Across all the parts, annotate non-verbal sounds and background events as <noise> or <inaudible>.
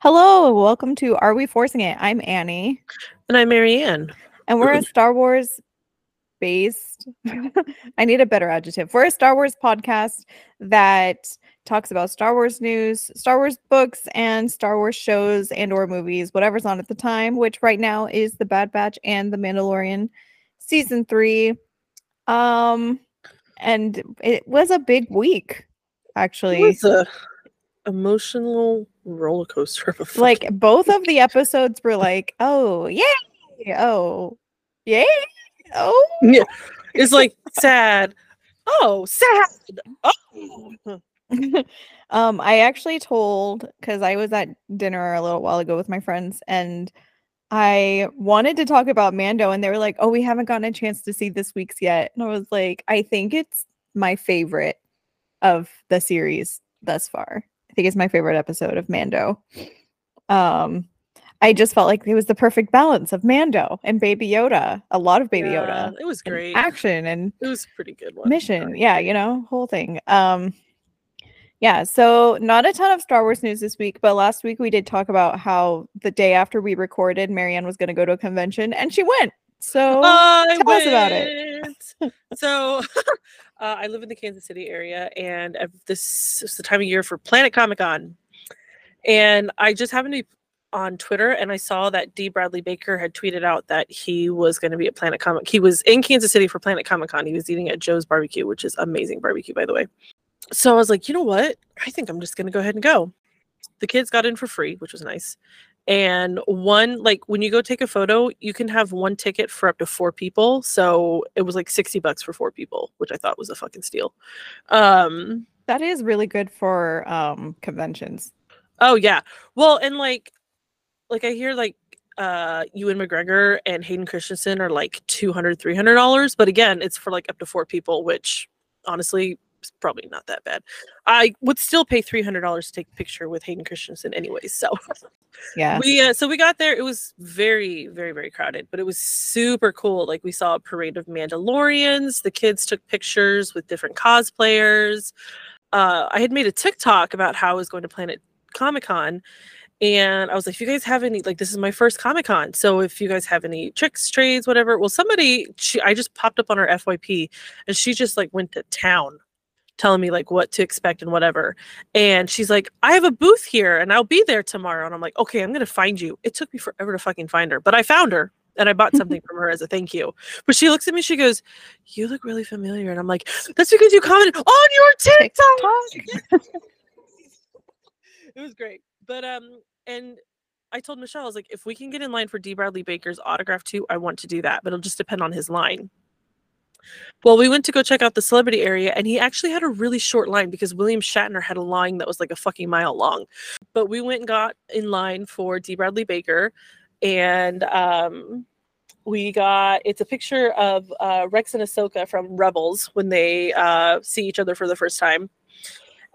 Hello, and welcome to Are We Forcing It? I'm Annie, And I'm Marianne. and we're a Star Wars based. <laughs> I need a better adjective. We're a Star Wars podcast that talks about Star Wars news, Star Wars books, and Star Wars shows and or movies, whatever's on at the time, which right now is The Bad Batch and The Mandalorian season 3. Um and it was a big week actually. It was a emotional roller coaster of like both of the <laughs> episodes were like, oh yay, oh yay, oh yeah. It's like sad. Oh, sad. Oh. <laughs> um, I actually told because I was at dinner a little while ago with my friends and I wanted to talk about Mando and they were like, Oh, we haven't gotten a chance to see this week's yet. And I was like, I think it's my favorite of the series thus far. I think it's my favorite episode of Mando. Um I just felt like it was the perfect balance of Mando and Baby Yoda, a lot of Baby Yeah, Yoda, It was and great. action and It was a pretty good one. mission yeah you know whole thing um yeah so not a ton of star wars news this week but last week we did talk about how the day after we recorded marianne was going to go to a convention and she went so I tell us about it. so <laughs> uh, I live in the Kansas City area, and this is the time of year for Planet Comic Con. And I just happened to be on Twitter, and I saw that D. Bradley Baker had tweeted out that he was going to be at Planet Comic. He was in Kansas City for Planet Comic Con. He was eating at Joe's Barbecue, which is amazing barbecue, by the way. So I was like, you know what? I think I'm just going to go ahead and go. The kids got in for free, which was nice and one like when you go take a photo you can have one ticket for up to four people so it was like 60 bucks for four people which i thought was a fucking steal. Um that is really good for um conventions. Oh yeah. Well and like like i hear like uh ewan mcgregor and hayden christensen are like 200 300 dollars but again it's for like up to four people which honestly is probably not that bad. I would still pay 300 dollars to take a picture with hayden christensen anyways so <laughs> yeah. we uh, so we got there it was very very very crowded but it was super cool like we saw a parade of mandalorians the kids took pictures with different cosplayers. Uh, i had made a tiktok about how i was going to planet comic-con and i was like if you guys have any like this is my first comic-con so if you guys have any tricks trades whatever well somebody she i just popped up on her fyp and she just like went to town telling me like what to expect and whatever and she's like, I have a booth here and I'll be there tomorrow. And I'm like, okay, I'm going to find you. It took me forever to fucking find her, but I found her and I bought something <laughs> from her as a thank you. But she looks at me, she goes, You look really familiar. And I'm like, That's because you commented on your TikTok. <laughs> it was great. But, um, and I told Michelle, I was like, if we can get in line for D. Bradley Baker's autograph too, I want to do that, but it'll just depend on his line. Well, we went to go check out the celebrity area, and he actually had a really short line because William Shatner had a line that was like a fucking mile long. But we went and got in line for D. Bradley Baker, and um, we got it's a picture of uh, Rex and Ahsoka from Rebels when they uh, see each other for the first time.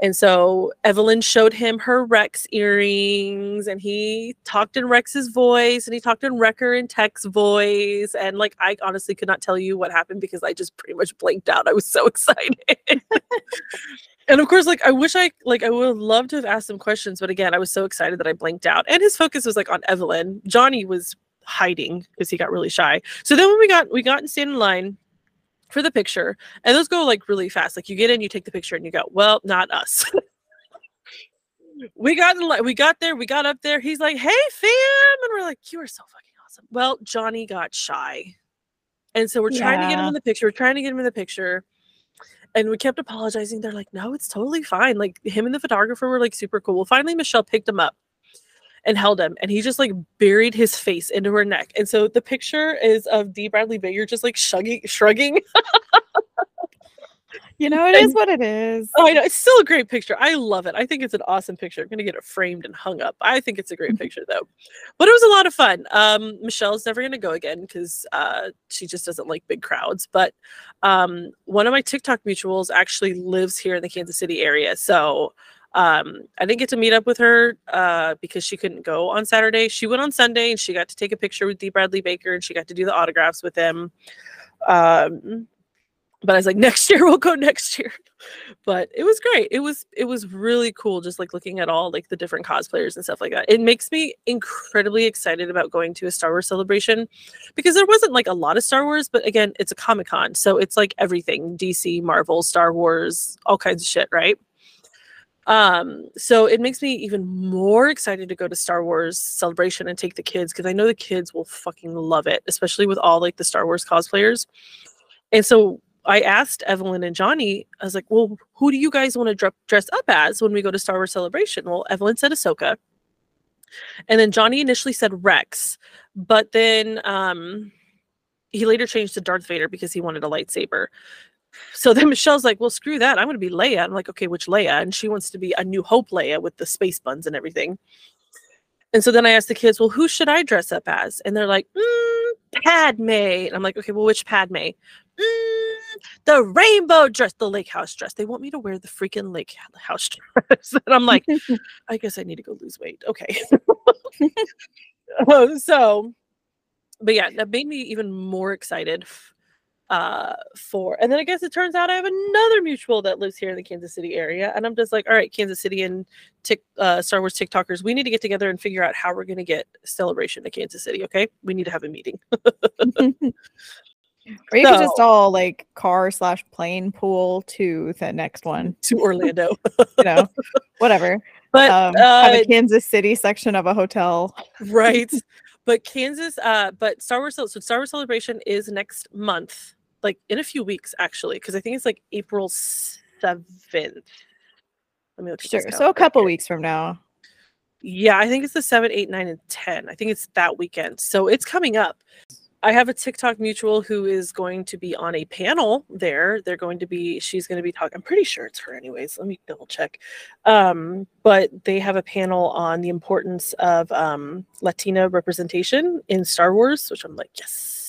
And so Evelyn showed him her Rex earrings, and he talked in Rex's voice, and he talked in Wrecker and Tech's voice. And like, I honestly could not tell you what happened because I just pretty much blanked out. I was so <laughs> excited. and of course, like, I wish I like I would have loved to have asked him questions, but again, I was so excited that I blanked out. And his focus was like on Evelyn. Johnny was hiding because he got really shy. So then when we got we got and stand in line for the picture, and those go like really fast. Like you get in, you take the picture, and you go, well, not us. <laughs> we got in we got there, we got up there. He's like, hey fam, and we're like, you are so fucking awesome. Well, Johnny got shy, and so we're trying to get him in the picture. We're trying to get him in the picture. And we kept apologizing. They're like, no, it's totally fine. Like him and the photographer were like super cool. Well, finally, Michelle picked him up and held him, and he just like buried his face into her neck. And so the picture is of D. Bradley Baker just like shrugging, shrugging. <laughs> you know it is And- what it is Oh, I know. It's still a great picture. I love it. I think it's an awesome picture. I'm going to get it framed and hung up. I think it's a great <laughs> picture, though. But it was a lot of fun. Um, Michelle's never going to go again because uh, she just doesn't like big crowds. But um, one of my TikTok mutuals actually lives here in the Kansas City area. So um, I didn't get to meet up with her uh, because she couldn't go on Saturday. She went on Sunday and she got to take a picture with D. Bradley Baker and she got to do the autographs with him. Um, but I was like, <laughs> next year we'll go next year. But it was great. It was it was really cool just like looking at all like the different cosplayers and stuff like that. It makes me incredibly excited about going to a Star Wars celebration because there wasn't like a lot of Star Wars, but again, it's a Comic Con. So it's like everything DC, Marvel, Star Wars, all kinds of shit, right? Um, so it makes me even more excited to go to Star Wars celebration and take the kids because I know the kids will fucking love it, especially with all like the Star Wars cosplayers. And so I asked Evelyn and Johnny, I was like, well, who do you guys want to dr- dress up as when we go to Star Wars Celebration? Well, Evelyn said Ahsoka. And then Johnny initially said Rex, but then um, he later changed to Darth Vader because he wanted a lightsaber. So then Michelle's like, well, screw that. I'm going to be Leia. I'm like, okay, which Leia? And she wants to be a New Hope Leia with the space buns and everything. And so then I asked the kids, well, who should I dress up as? And they're like, mm, Padme. And I'm like, okay, well, which Padme? Mm, the rainbow dress, the lake house dress. They want me to wear the freaking lake house dress. <laughs> and I'm like, <laughs> I guess I need to go lose weight. Okay. <laughs> Um, so, but yeah, that made me even more excited uh for and then i guess it turns out i have another mutual that lives here in the kansas city area and i'm just like all right kansas city and tick uh star wars tiktokers we need to get together and figure out how we're going to get celebration to kansas city okay we need to have a meeting <laughs> <laughs> or you so, could just all like car slash plane pool to the next one <laughs> to Orlando. you know, whatever. But um, uh, have a Kansas City section of a hotel. right. But Kansas, uh, but Star Wars, so Star Wars Celebration is next month, like in a few weeks, actually, because I think it's like April seventh. Let me look. Sure. So a couple here. weeks from now. Yeah, I think it's the seven, eight, nine, and ten. I think it's that weekend. So it's coming up. I have a TikTok mutual who is going to be on a panel there. They're going to be, she's going to be talking, I'm pretty sure it's her, anyways. Let me double check. Um, but they have a panel on the importance of um, Latina representation in Star Wars, which I'm like, yes.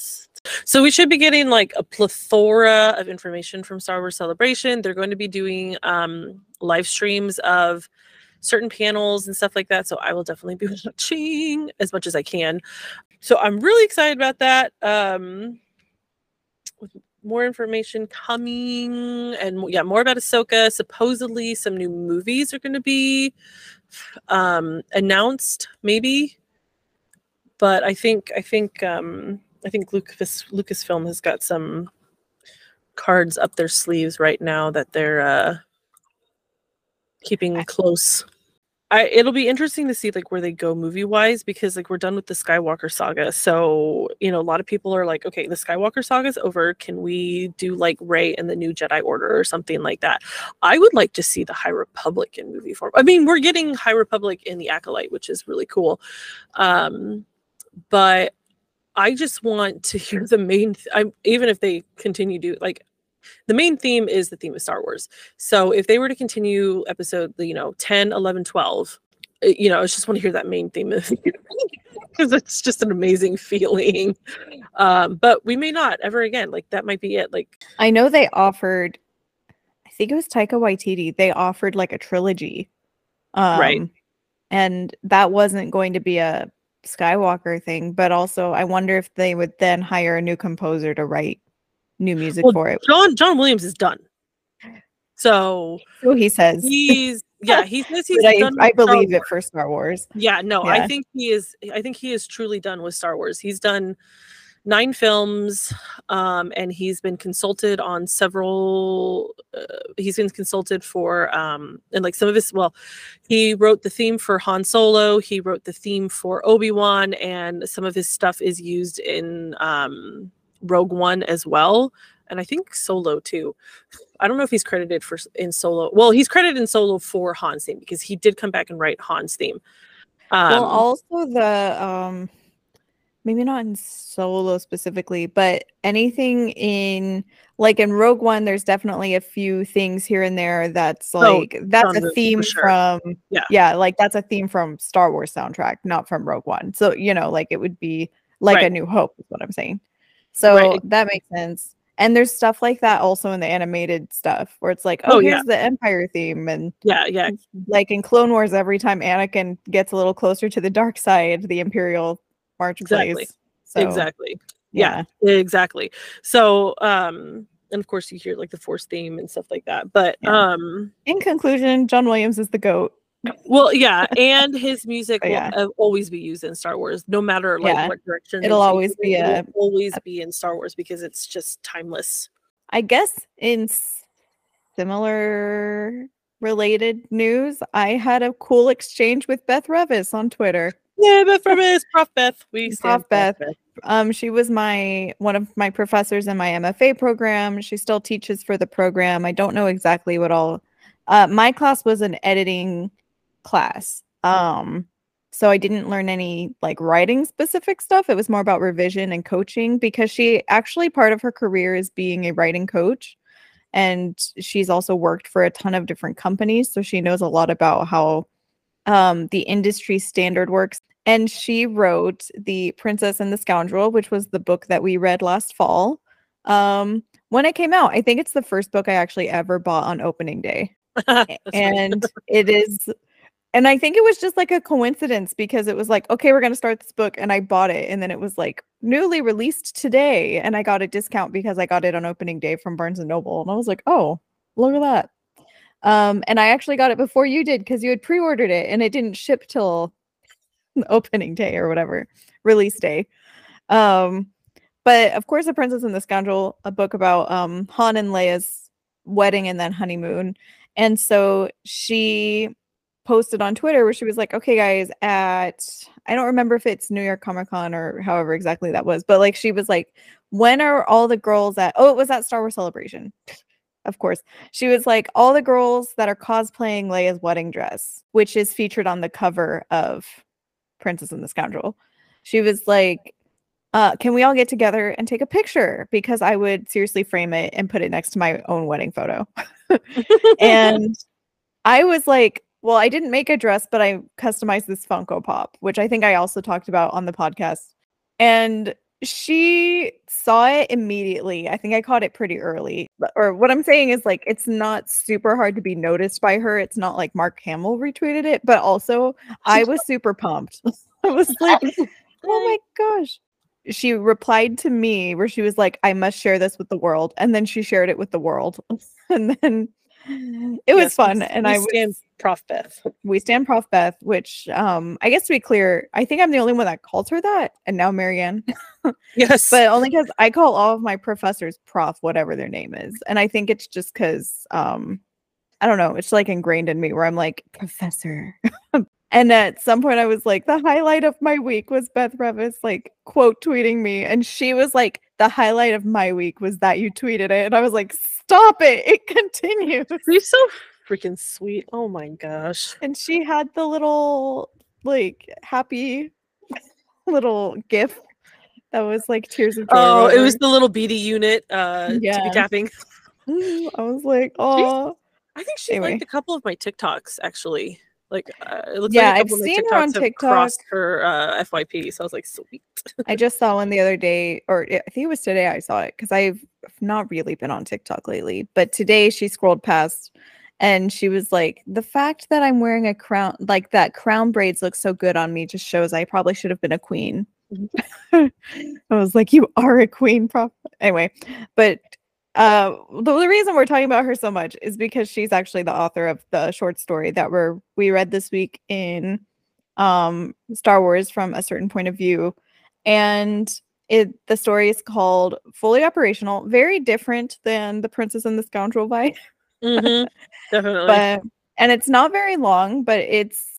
So we should be getting like a plethora of information from Star Wars Celebration. They're going to be doing um, live streams of certain panels and stuff like that. So I will definitely be <laughs> watching as much as I can so I'm really excited about that. Um, with more information coming, and yeah, more about Ahsoka. Supposedly, some new movies are going to be um, announced, maybe. But I think I think um, I think Lucas Lucasfilm has got some cards up their sleeves right now that they're uh, keeping close. I it'll be interesting to see like where they go movie wise because like we're done with the Skywalker saga. So, you know, a lot of people are like, okay, the Skywalker saga's over. Can we do like Rey and the New Jedi Order or something like that? I would like to see the High Republic in movie form. I mean, we're getting High Republic in the Acolyte, which is really cool. Um, but I just want to hear the main th- I even if they continue to like the main theme is the theme of Star Wars. So if they were to continue episode, you know, 10, 11, 12, eh, you know, I just want to hear that main theme because it's just an amazing <laughs> feeling. Um, but we may not ever again. Like that might be it. Like I know they offered, I think it was Taika Waititi. They offered like a trilogy, um, right? And that wasn't going to be a Skywalker thing, but also I wonder if they would then hire a new composer to write new music well, for it. John John Williams is done. So, so he says he's <laughs> yeah he says he's I, I believe it for Star Wars. Yeah, no, yeah. I think he is. I think he is truly done with Star Wars. He's done nine films, um, and he's been consulted on several. Uh, he's been consulted for um, and like some of his. Well, he wrote the theme for Han Solo. He wrote the theme for Obi Wan, and some of his stuff is used in um, Rogue One as well, and I think Solo too. I don't know if he's credited for in Solo. Well, he's credited in Solo for Han's theme because he did come back and write Han's theme. Um, well, also the um, maybe not in Solo specifically, but anything in like in Rogue One, there's definitely a few things here and there that's oh, like oh, that's a theme sure. from yeah yeah like that's a theme from Star Wars soundtrack, not from Rogue One. So you know, like it would be like right. a New Hope is what I'm saying. So right. that makes sense. And there's stuff like that also in the animated stuff where it's like, oh, oh here's yeah. the Empire theme. And yeah, yeah. Like in Clone Wars, every time Anakin gets a little closer to the dark side, the Imperial march exactly. plays. So, exactly. Yeah. yeah, exactly. So um and of course you hear like the force theme and stuff like that but Yeah. um In conclusion, John Williams is the goat. well yeah and his music <laughs> But will uh, always be used in star wars no matter like Yeah. what direction It'll always be a- always be in star wars because it's just timeless I guess in similar related news, I had a cool exchange with Beth Revis on Twitter. Yeah beth Revis, prof beth we Prof. Beth. Um, she was my one of my professors in my MFA program. She still teaches for the program. I don't know exactly what all. Uh, my class was an editing class. Um, so I didn't learn any like writing specific stuff. It was more about revision and coaching because she actually part of her career is being a writing coach, and she's also worked for a ton of different companies. So she knows a lot about how um, the industry standard works. And she wrote The Princess and the Scoundrel, which was the book that we read last fall. Um, when it came out, I think it's the first book I actually ever bought on opening day. <laughs> And it is, and I think it was just like a coincidence because it was like, okay, we're going to start this book. And I bought it. And then it was like newly released today. And I got a discount because I got it on opening day from Barnes and Noble. And I was like, oh, look at that. Um, and I actually got it before you did because you had pre-ordered it and it didn't ship till <laughs> opening day or whatever release day. Um, but of course, The Princess and the Scoundrel, a book about um Han and Leia's wedding and then honeymoon. And so she posted on Twitter where she was like, okay, guys, at I don't remember if it's New York Comic Con or however exactly that was, but like she was like, when are all the girls at oh, it was at Star Wars Celebration. of course. She was like, all the girls that are cosplaying Leia's wedding dress, which is featured on the cover of Princess and the Scoundrel. She was like, uh, can we all get together and take a picture? Because I would seriously frame it and put it next to my own wedding photo. <laughs> and I was like, well, I didn't make a dress, but I customized this Funko Pop, which I think I also talked about on the podcast. And she saw it immediately. I think I caught it pretty early. Or what I'm saying is like it's not super hard to be noticed by her. It's not like Mark Hamill retweeted it, but also I was super pumped. <laughs> I was <laughs> like, oh my gosh. She replied to me where she was like, I must share this with the world. And then she shared it with the world. <laughs> and then it was Yes, fun. s- And we I was prof beth we stand Prof Beth, which um I guess to be clear, I think I'm the only one that calls her that, and now Marianne. <laughs> yes but only because I call all of my professors Prof, whatever their name is. And I think it's just because um I don't know, it's like ingrained in me where I'm like, Professor. <laughs> and at some point I was like, the highlight of my week was Beth Revis like quote tweeting me. And she was like, the highlight of my week was that you tweeted it. And I was like, stop it. It <laughs> continues. you're so freaking sweet oh my gosh and she had the little like happy <laughs> little gif that was like tears of joy. oh it was the little beady unit uh to Yeah. be tapping <laughs> I was like, oh, I think she Anyway. liked a couple of my TikToks actually. Like uh, it looks Yeah, like a I've couple of my seen her on TikToks have crossed TikTok. her uh, FYP. So I was like, sweet. I just saw one the other day, or I think it was today. I saw it because I've not really been on TikTok lately. But today she scrolled past, and she was like, "The fact that I'm wearing a crown, like that crown braids, look so good on me, just shows I probably should have been a queen." <laughs> I was like, "You are a queen, prof." Anyway, but uh, the, the reason we're talking about her so much is because she's actually the author of the short story that we're we read this week in um Star Wars from a certain point of view. And it the story is called Fully Operational very different than The Princess and the Scoundrel <laughs> vibe hmm Definitely. but and it's not very long but it's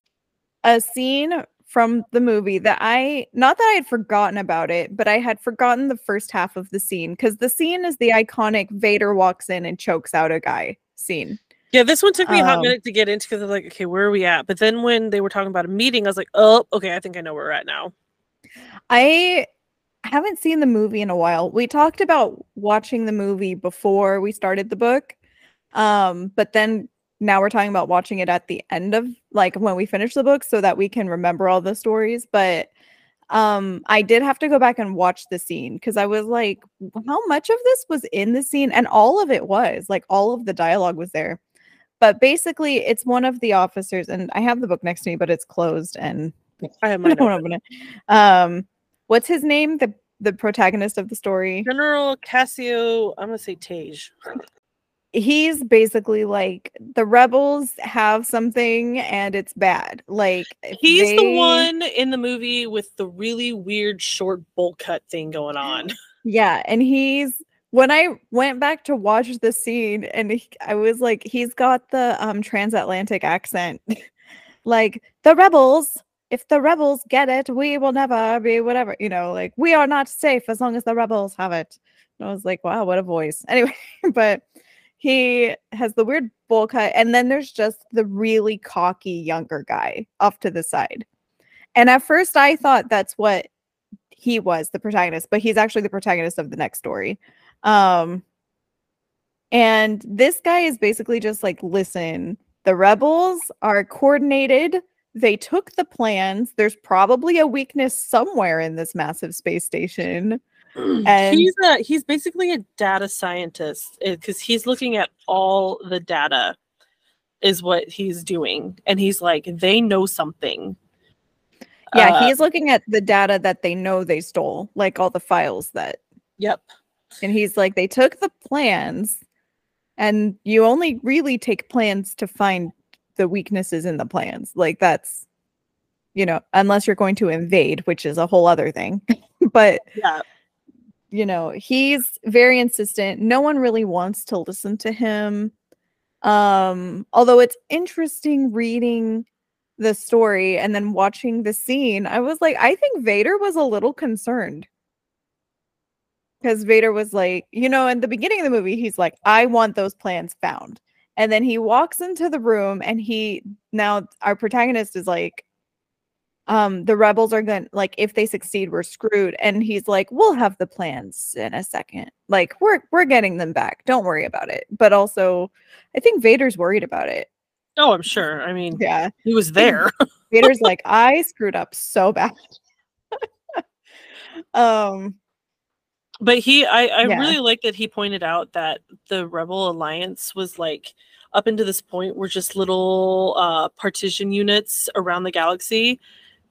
a scene from the movie that I not that I had forgotten about it but I had forgotten the first half of the scene cuz the scene is the iconic Vader walks in and chokes out a guy scene yeah, this one took me a hot um, minute to get into because I was like, okay, where are we at? But then when they were talking about a meeting, I was like, oh, okay, I think I know where we're at now. I haven't seen the movie in a while. We talked about watching the movie before we started the book. Um, but then now we're talking about watching it at the end of like when we finish the book so that we can remember all the stories. But um I did have to go back and watch the scene because I was like, how much of this was in the scene? And all of it was like all of the dialogue was there. But basically, it's one of the officers, and I have the book next to me, but it's closed and I have <laughs> I don't open. open it. Um, what's his name? The the protagonist of the story. General Cassio, I'm gonna say Tagge. <laughs> He's basically like the rebels have something and it's bad. Like He's the one in the movie with the really weird short bowl cut thing going on. <gasps> Yeah, and he's when I went back to watch the scene, and he- I was like, he's got the um transatlantic accent, <laughs> like the rebels. If the rebels get it, we will never be whatever. You know, like we are not safe as long as the rebels have it. And I was like, wow, what a voice. <laughs> Anyway, but he has the weird bowl cut, and then there's just the really cocky younger guy off to the side. And at first, I thought that's what he was the protagonist, but he's actually the protagonist of the next story. Um, and this guy is basically just like, listen, the rebels are coordinated. They took the plans. There's probably a weakness somewhere in this massive space station. And- he's a he's basically a data scientist because he's looking at all the data is what he's doing and he's like they know something Yeah, Uh, he's looking at the data that they know they stole, like all the files that yep And he's like, they took the plans, and you only really take plans to find the weaknesses in the plans. Like, that's, you know, unless you're going to invade, which is a whole other thing. <laughs> but, yeah you know, he's very insistent. No one really wants to listen to him. Um, although it's interesting reading the story and then watching the scene, I was like, I think Vader was a little concerned because Vader was like, you know, in the beginning of the movie, he's like, I want those plans found. And then he walks into the room and he now our protagonist is like, um, the rebels are going to like if they succeed, we're screwed. And he's like, We'll have the plans in a second. Like, we're we're getting them back. Don't worry about it. But also, I think Vader's worried about it. oh i'm sure i mean Yeah. he was there <laughs> Vader's like, I screwed up so bad. <laughs> um but he i i Yeah. really like that he pointed out that the rebel alliance was like up until this point were just little uh partition units around the galaxy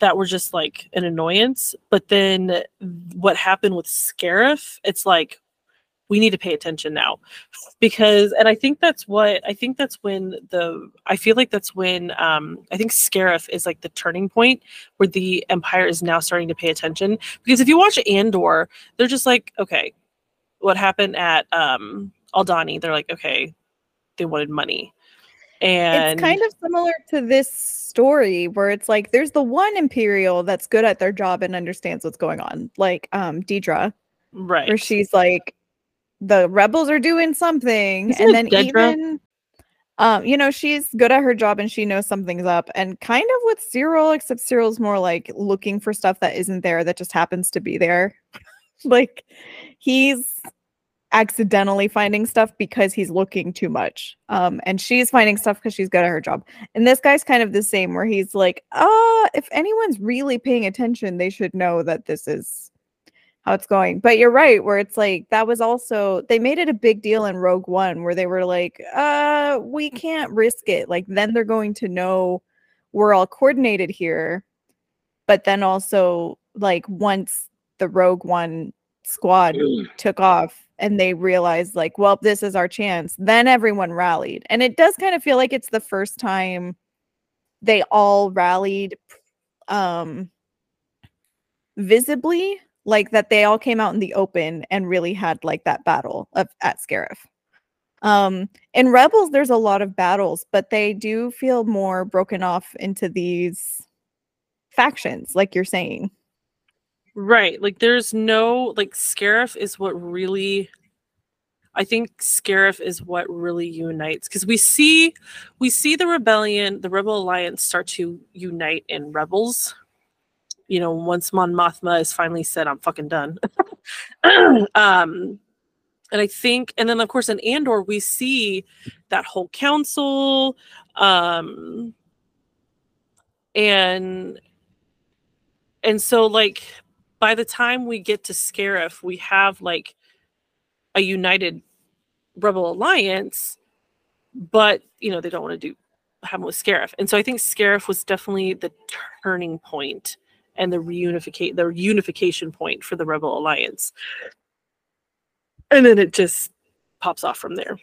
that were just like an annoyance but then what happened with scarif it's like we need to pay attention now. Because and i think that's what i think that's when the i feel like that's when um i think scarif is like the turning point where the empire is now starting to pay attention. Because if you watch andor they're just like okay what happened at um Aldhani? They're like okay they wanted money and it's kind of similar to this story where it's like there's the one imperial that's good at their job and understands what's going on like um deidre right where she's like the rebels are doing something Isn't and then Dedra? even um you know she's good at her job and she knows something's up and kind of with Syril except Syril's more like looking for stuff that isn't there that just happens to be there <laughs> like he's accidentally finding stuff because he's looking too much um and she's finding stuff because she's good at her job and this guy's kind of the same where he's like uh if anyone's really paying attention they should know that this is how it's going. But you're right, where it's like that was also they made it a big deal in Rogue One, where they were like, uh, we can't risk it. Like then they're going to know we're all coordinated here. But then also, like, once the Rogue One squad took off and they realized, like, well, this is our chance, then everyone rallied. And it does kind of feel like it's the first time they all rallied um visibly like that they all came out in the open and really had like that battle of at Scarif. Um in Rebels there's a lot of battles, but they do feel more broken off into these factions like you're saying. Right. Like there's no like Scarif is what really I think Scarif is what really unites because we see we see the rebellion, the Rebel Alliance start to unite in rebels. You know, once Mon Mothma is finally said, I'm fucking done. <clears throat> um and I think, and then of course in Andor, we see that whole council, um and and so like by the time we get to Scarif, we have like a united rebel alliance, but you know, they don't want to do happen with Scarif. And so I think Scarif was definitely the turning point and the reunificate the unification point for the Rebel Alliance. And then it just pops off from there.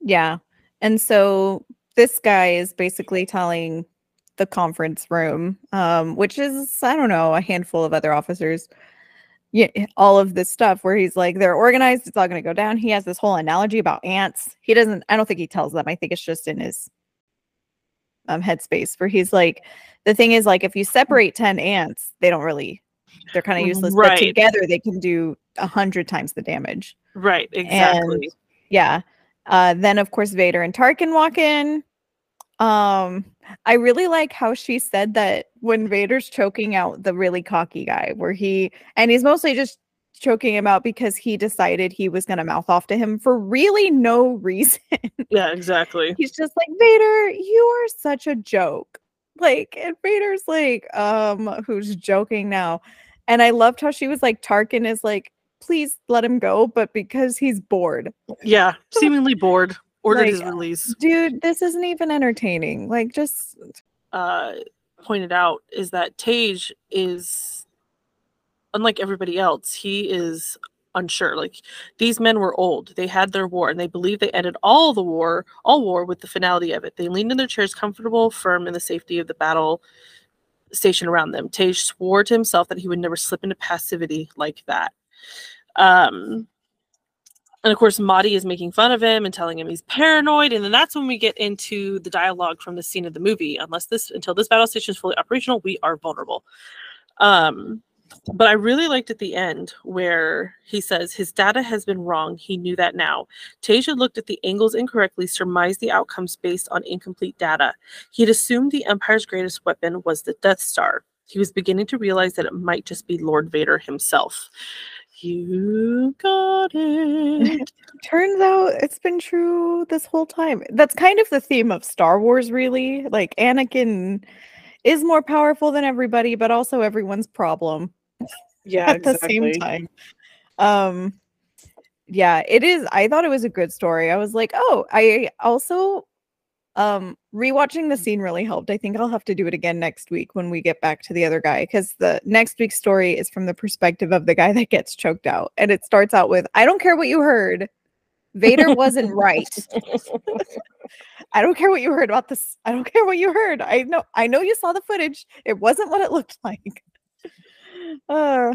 Yeah. And so this guy is basically telling the conference room, um, which is, I don't know, a handful of other officers, yeah, all of this stuff where he's like, they're organized, it's all going to go down. He has this whole analogy about ants. He doesn't, I don't think he tells them. I think it's just in his um, headspace where he's like, the thing is, like, if you separate 10 ants, they don't really, they're kind of useless. Right. But together, they can do a hundred times the damage. Right, exactly. Yeah. Uh, then of course Vader and Tarkin walk in. Um, I really like how she said that when Vader's choking out the really cocky guy, where he and he's mostly just choking him out because he decided he was gonna mouth off to him for really no <laughs> reason. yeah, exactly. he's just like, Vader, you are such a joke. Like, and Vader's like, um, who's joking now? And I loved how she was like, Tarkin is like, please let him go, but because he's bored. Yeah, <laughs> seemingly bored. Ordered Like, his release. Dude, this isn't even entertaining. Like, just uh, pointed out is that Tagge is, unlike everybody else, he is unsure. Like these men were old; they had their war, and they believe they ended all the war, all war, with the finality of it. They leaned in their chairs, comfortable, firm in the safety of the battle station around them. Tagge swore to himself that he would never slip into passivity like that. Um, and of course, Motti is making fun of him and telling him he's paranoid. And then that's when we get into the dialogue from the scene of the movie. Unless this, until this battle station is fully operational, we are vulnerable. Um, but I really liked at the end where he says his data has been wrong. He knew that now. Tasia looked at the angles incorrectly, surmised the outcomes based on incomplete data. He had assumed the Empire's greatest weapon was the Death Star. He was beginning to realize that it might just be Lord Vader himself. You got it. <laughs> turns out it's been true this whole time. That's kind of the theme of Star Wars, really. Like Anakin is more powerful than everybody, but also everyone's problem Yeah, at the same time. Um yeah, it is. I thought it was a good story. I was like, oh, I also um rewatching the scene really helped. I think I'll have to do it again next week when we get back to the other guy because the next week's story is from the perspective of the guy that gets choked out. And it starts out with, I don't care what you heard. Vader wasn't right. <laughs> I don't care what you heard about this. I don't care what you heard. I know I know you saw the footage. It wasn't what it looked <laughs> like. Uh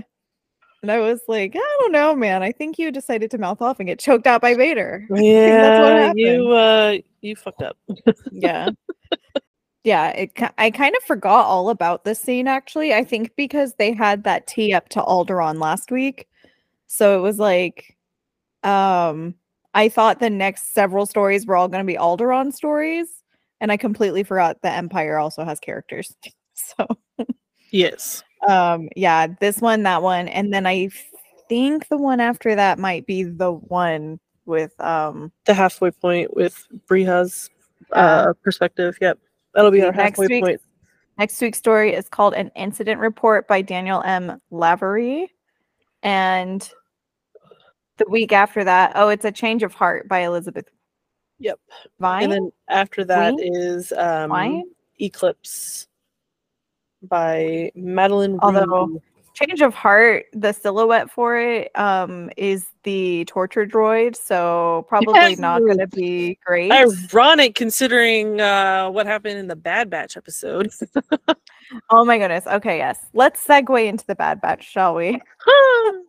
and I was like, I don't know, man. I think you decided to mouth off and get choked out by Vader. <laughs> Yeah, you uh, you fucked up. yeah yeah it i kind of forgot all about this scene actually i think because they had that tee up to Alderaan last week so it was like um i thought the next several stories were all going to be Alderaan stories and i completely forgot the empire also has characters <laughs> so Yes. um yeah this one that one and then i think the one after that might be the one with um The halfway point with Breha's uh, perspective. Yep. That'll be our halfway week- point. Next week's story is called An Incident Report by Daniel M. Lavery. And the week after that, oh, it's A Change of Heart by Elizabeth Yep. Vine. And then after that Wine? is um, Vine? Eclipse by Madeline Although- Rue. Change of Heart, the silhouette for it um, is the torture droid. So probably not going to be great. Ironic considering uh, what happened in the Bad Batch episode. <laughs> Oh my goodness. Okay, yes. Let's segue into the Bad Batch, shall we? <laughs>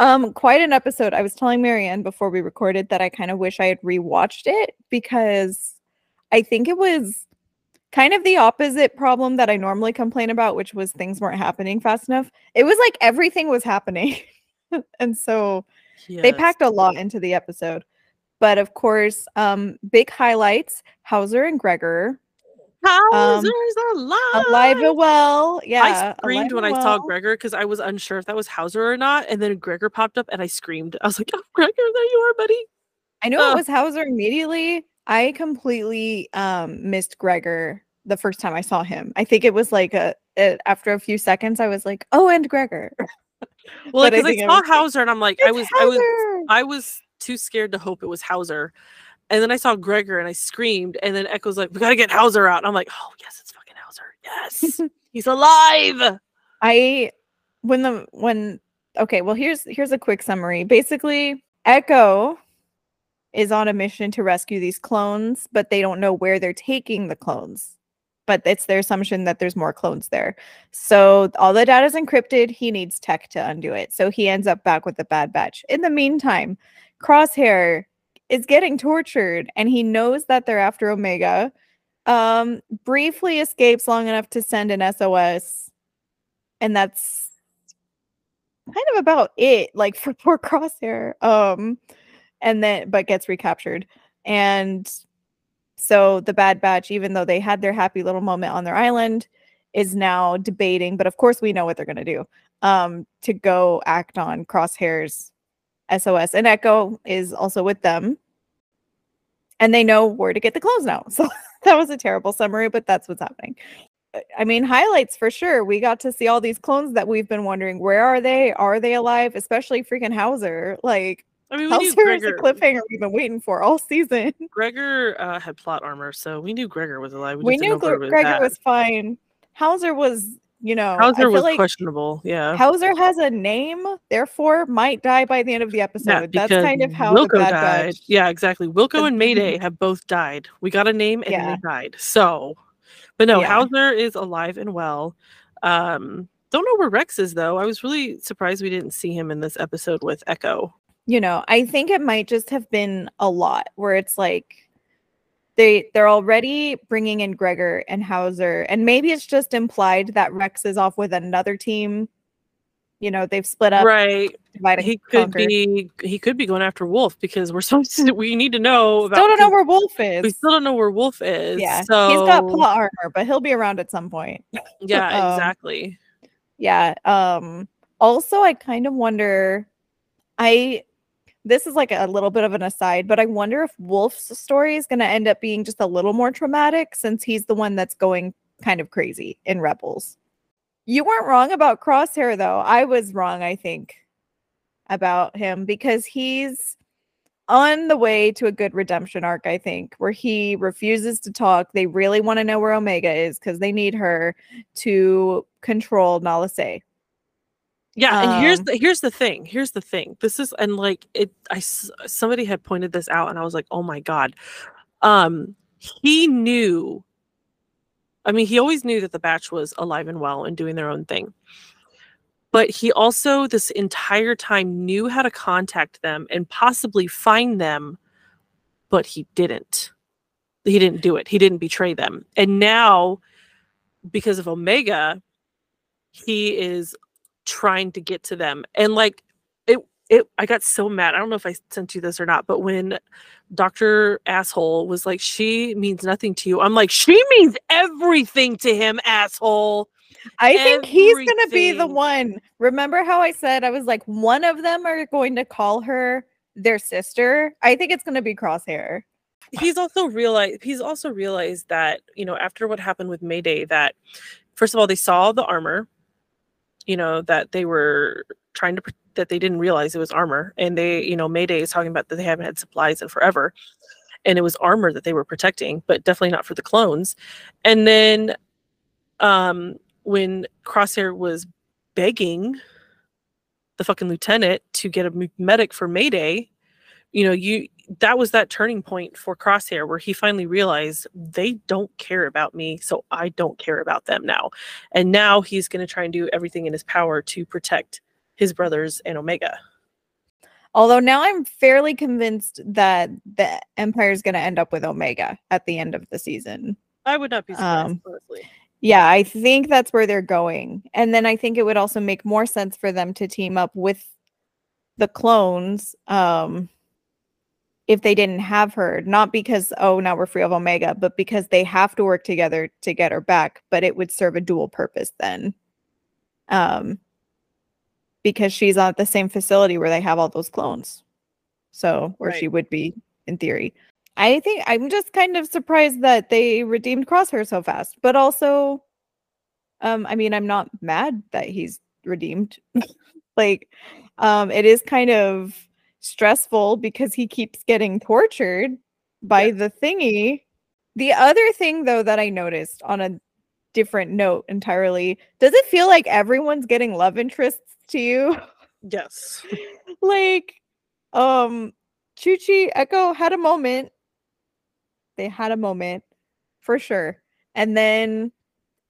Um, quite an episode. I was telling Marianne before we recorded that I kind of wish I had rewatched it because I think it was kind of the opposite problem that I normally complain about, which was things weren't happening fast enough. It was like everything was happening. <laughs> and so they packed a lot into the episode. But of course, um, big highlights Hauser and Gregor Hauser's alive. alive and well. Yeah. I screamed when I saw. Gregor because I was unsure if that was Hauser or not. And then Gregor popped up and I screamed. I was like, oh, Gregor, there you are, buddy. I knew Oh. it was Hauser immediately. I completely um missed Gregor the first time I saw him. I think it was like a, a- after a few seconds I was like, "Oh, and Gregor." <laughs> <laughs> Well, because I, I saw Hauser and I'm like, I was, I was, I was too scared to hope it was Hauser. And then I saw Gregor and I screamed. And then Echo's like, we got to get Hauser out. And I'm like, oh, yes, it's fucking Hauser. Yes, <laughs> he's alive. I when the when okay, well here's here's a quick summary. Basically, Echo is on a mission to rescue these clones, but they don't know where they're taking the clones. But it's their assumption that there's more clones there. So all the data is encrypted. He needs tech to undo it. So he ends up back with the Bad Batch. In the meantime, Crosshair is getting tortured and he knows that they're after Omega. Um, briefly escapes long enough to send an SOS. And that's kind of about it, like <laughs> for poor Crosshair. Um, and then but gets recaptured. And so the Bad Batch, even though they had their happy little moment on their island, is now debating, but of course we know what they're gonna do. Um, to go act on Crosshair's SOS. And Echo is also with them. And they know where to get the clothes now. <laughs> So that was a terrible summary, but that's what's happening. I mean, highlights for sure. We got to see all these clones that we've been wondering where are they? Are they alive? Especially freaking Hauser. Like, I mean, we how serious a cliffhanger we've been waiting for all season. <laughs> Gregor uh, had plot armor, so we knew Gregor was alive. We didn't knew Gre- Gregor was fine. Hauser was, you know, Hauser was like questionable. Yeah. Hauser has a name, therefore might die by the end of the episode. Yeah, That's kind of how Wilco died. Yeah, exactly. Wilco and Mayday have both died. We got a name and Yeah. they died. So, but no, Yeah. Hauser is alive and well. Um, don't know where Rex is though. I was really surprised we didn't see him in this episode with Echo. You know, I think it might just have been a lot where it's like they they're already bringing in Gregor and Hauser, and maybe it's just implied that Rex is off with another team. You know, they've split up, right. He could conquer. be he could be going after Wolf because we're <laughs> supposed to we need to know about Still don't know where Wolf is. we still don't know where Wolf is. yeah, So he's got plot armor, but he'll be around at some point. <laughs> Yeah, <laughs> Um, exactly. Yeah. Um also I kind of wonder I this is like a little bit of an aside, but I wonder if Wolf's story is going to end up being just a little more traumatic since he's the one that's going kind of crazy in Rebels. You weren't wrong about Crosshair though. I was wrong, I think, about him because he's on the way to a good redemption arc, I think, where he refuses to talk. They really want to know where Omega is because they need her to control Nala Yeah, and here's Um, the here's the thing. Here's the thing. This is and like it i somebody had pointed this out, and I was like, oh my god. Um, he knew. I mean, he always knew that the batch was alive and well and doing their own thing. But he also, this entire time, knew how to contact them and possibly find them, but he didn't. He didn't do it. He didn't betray them. And now, because of Omega, he is trying to get to them and like it it i got so mad i don't know if i sent you this or not but when dr asshole was like she means nothing to you i'm like she means everything to him asshole I think he's going to be the one. Remember how I said I was like, one of them are going to call her their sister? I think it's going to be Crosshair. he's also realized he's also realized that you know after what happened with mayday that first of all they saw the armor you know that they were trying to that they didn't realize it was armor and they you know mayday is talking about that they haven't had supplies in forever and it was armor that they were protecting but definitely not for the clones. And then um when crosshair was begging the fucking lieutenant to get a medic for mayday you know you that was that turning point for crosshair where he finally realized they don't care about me so i don't care about them now and now he's going to try and do everything in his power to protect his brothers and omega Although now I'm fairly convinced that the Empire is going to end up with Omega at the end of the season. i would not be surprised Um, honestly Yeah, I think that's where they're going. And then I think it would also make more sense for them to team up with the clones um if they didn't have her, not because oh now we're free of Omega, but because they have to work together to get her back, but it would serve a dual purpose then. Um because she's at the same facility where they have all those clones. So, where she would be in theory. I think I'm just kind of surprised that they redeemed Crosshair so fast, but also, um, I mean, I'm not mad that he's redeemed. <laughs> like, um, it is kind of stressful because he keeps getting tortured by Yeah. the thingy. The other thing, though, that I noticed on a different note entirely. Does it feel like everyone's getting love interests to you? Yes. <laughs> like, um, Chuchi Echo had a moment. They had a moment for sure. And then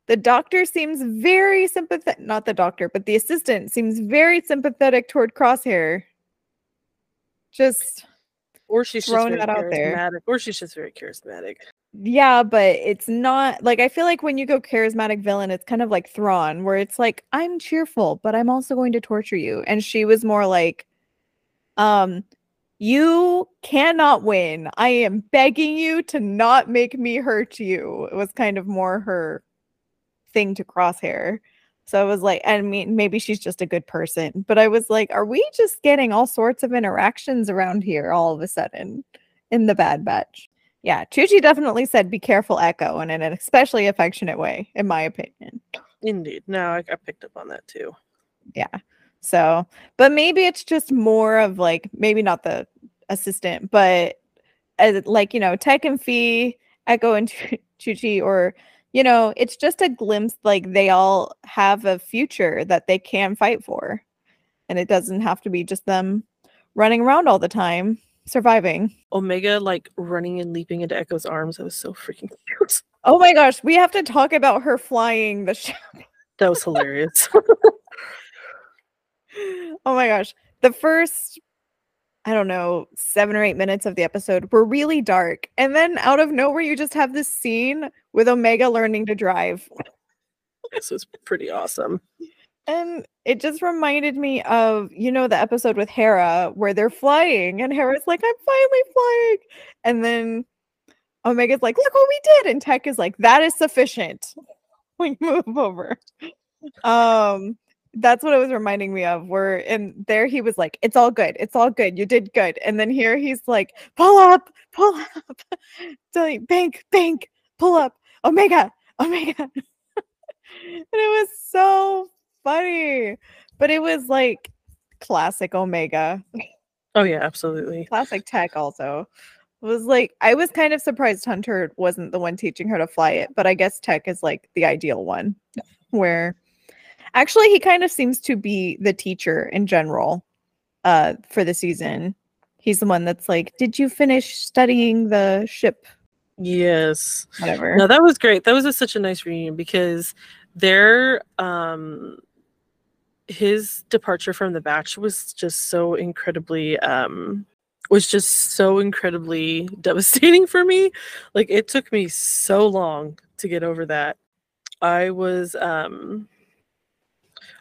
the doctor seems very sympathetic. Not the doctor, but the assistant seems very sympathetic toward Crosshair. Just Or she's just Throwing that out there. charismatic. Or she's just very charismatic. yeah, but it's not like I feel like when you go charismatic villain, it's kind of like Thrawn, where it's like, I'm cheerful, but I'm also going to torture you. And she was more like, um, you cannot win. I am begging you to not make me hurt you. It was kind of more her thing to crosshair. So I was like, I mean, maybe she's just a good person, but I was like, are we just getting all sorts of interactions around here all of a sudden in the Bad Batch? Yeah, Chuchi definitely said, be careful, Echo, and in an especially affectionate way, in my opinion. Indeed. No, I, I picked up on that too. Yeah. So, but maybe it's just more of like maybe not the assistant, but as like you know, Tech and Phee, Echo and Chu- Chuchi, or you know, it's just a glimpse. Like they all have a future that they can fight for, and it doesn't have to be just them running around all the time surviving. Omega like running and leaping into Echo's arms. That was so freaking cute. <laughs> Oh my gosh, we have to talk about her flying the ship. That was hilarious. <laughs> oh my gosh. The first, I don't know, seven or eight minutes of the episode were really dark. And then out of nowhere, you just have this scene with Omega learning to drive. this was pretty awesome. And it just reminded me of, you know, the episode with Hera where they're flying and Hera's like, I'm finally flying. And then Omega's like, look what we did. And Tech is like, that is sufficient. <laughs> We move over. Um, that's what it was reminding me of. Where and there he was like, It's all good, it's all good, you did good. And then here he's like, pull up, pull up, <laughs> bank, bank, pull up, Omega, Omega. <laughs> and it was so funny. But it was like classic Omega. Oh yeah, absolutely. Classic tech also. It was like I was kind of surprised Hunter wasn't the one teaching her to fly it, but I guess Tech is like the ideal one where actually he kind of seems to be the teacher in general uh for the season. He's the one that's like, "Did you finish studying the ship?" Yes. Whatever. No, that was great. That was a, such a nice reunion because their um his departure from the batch was just so incredibly um was just so incredibly <laughs> devastating for me. Like it took me so long to get over that. I was um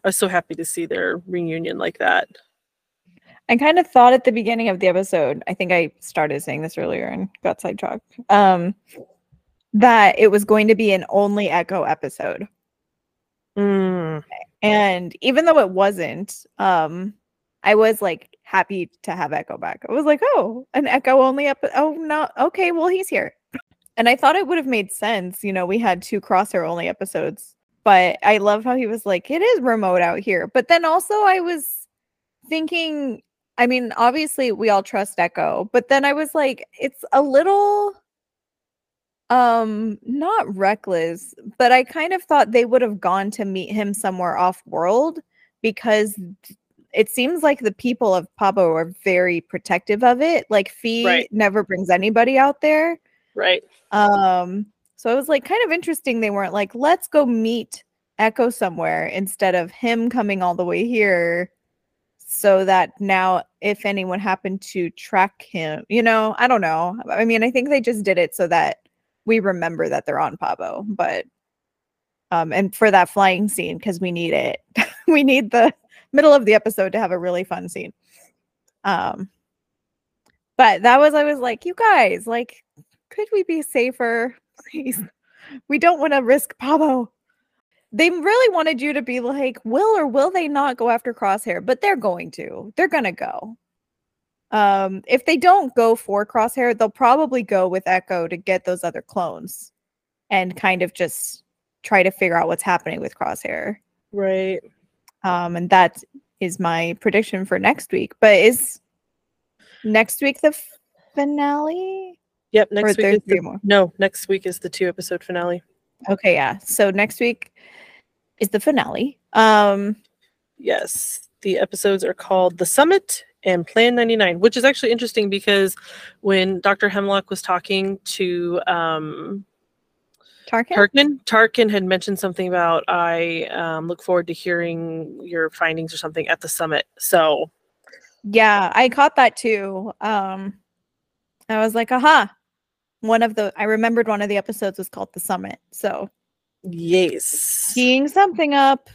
I was so happy to see their reunion like that. I kind of thought at the beginning of the episode, I think I started saying this earlier and got sidetracked, um, that it was going to be an only Echo episode. Mm, And even though it wasn't, um, I was like happy to have Echo back. I was like, oh, an Echo only up. Oh, no. Okay, well, he's here. And I thought it would have made sense. You know, we had two crosshair only episodes, but I love how he was like, it is remote out here. But then also, I was thinking, I mean, obviously, we all trust Echo, but then I was like, it's a little um not reckless but i kind of thought they would have gone to meet him somewhere off world because it seems like the people of Pabu are very protective of it like Phee Right. never brings anybody out there right. um so it was like kind of interesting they weren't like let's go meet echo somewhere instead of him coming all the way here so that now if anyone happened to track him you know i don't know. I mean i think they just did it so that we remember that they're on Pabu but um and for that flying scene because we need it. <laughs> We need the middle of the episode to have a really fun scene. Um but that was i was like you guys like could we be safer please? We don't want to risk Pabu they really wanted you to be like will or will they not go after crosshair but they're going to they're gonna go um if they don't go for crosshair they'll probably go with echo to get those other clones and kind of just try to figure out what's happening with crosshair Right. um and that is my prediction for next week but is next week the finale Yep. or Next week is three the, more no. Next week is the two episode finale. Okay, yeah. So next week is the finale. Um Yes. The episodes are called The Summit and Plan 99, which is actually interesting because when Dr. Hemlock was talking to um, Tarkin? Tarkin, Tarkin had mentioned something about I um, look forward to hearing your findings or something at the summit. So, yeah, I caught that too. Um I was like, aha. One of the I remembered one of the episodes was called The Summit. So yes. teeing something up.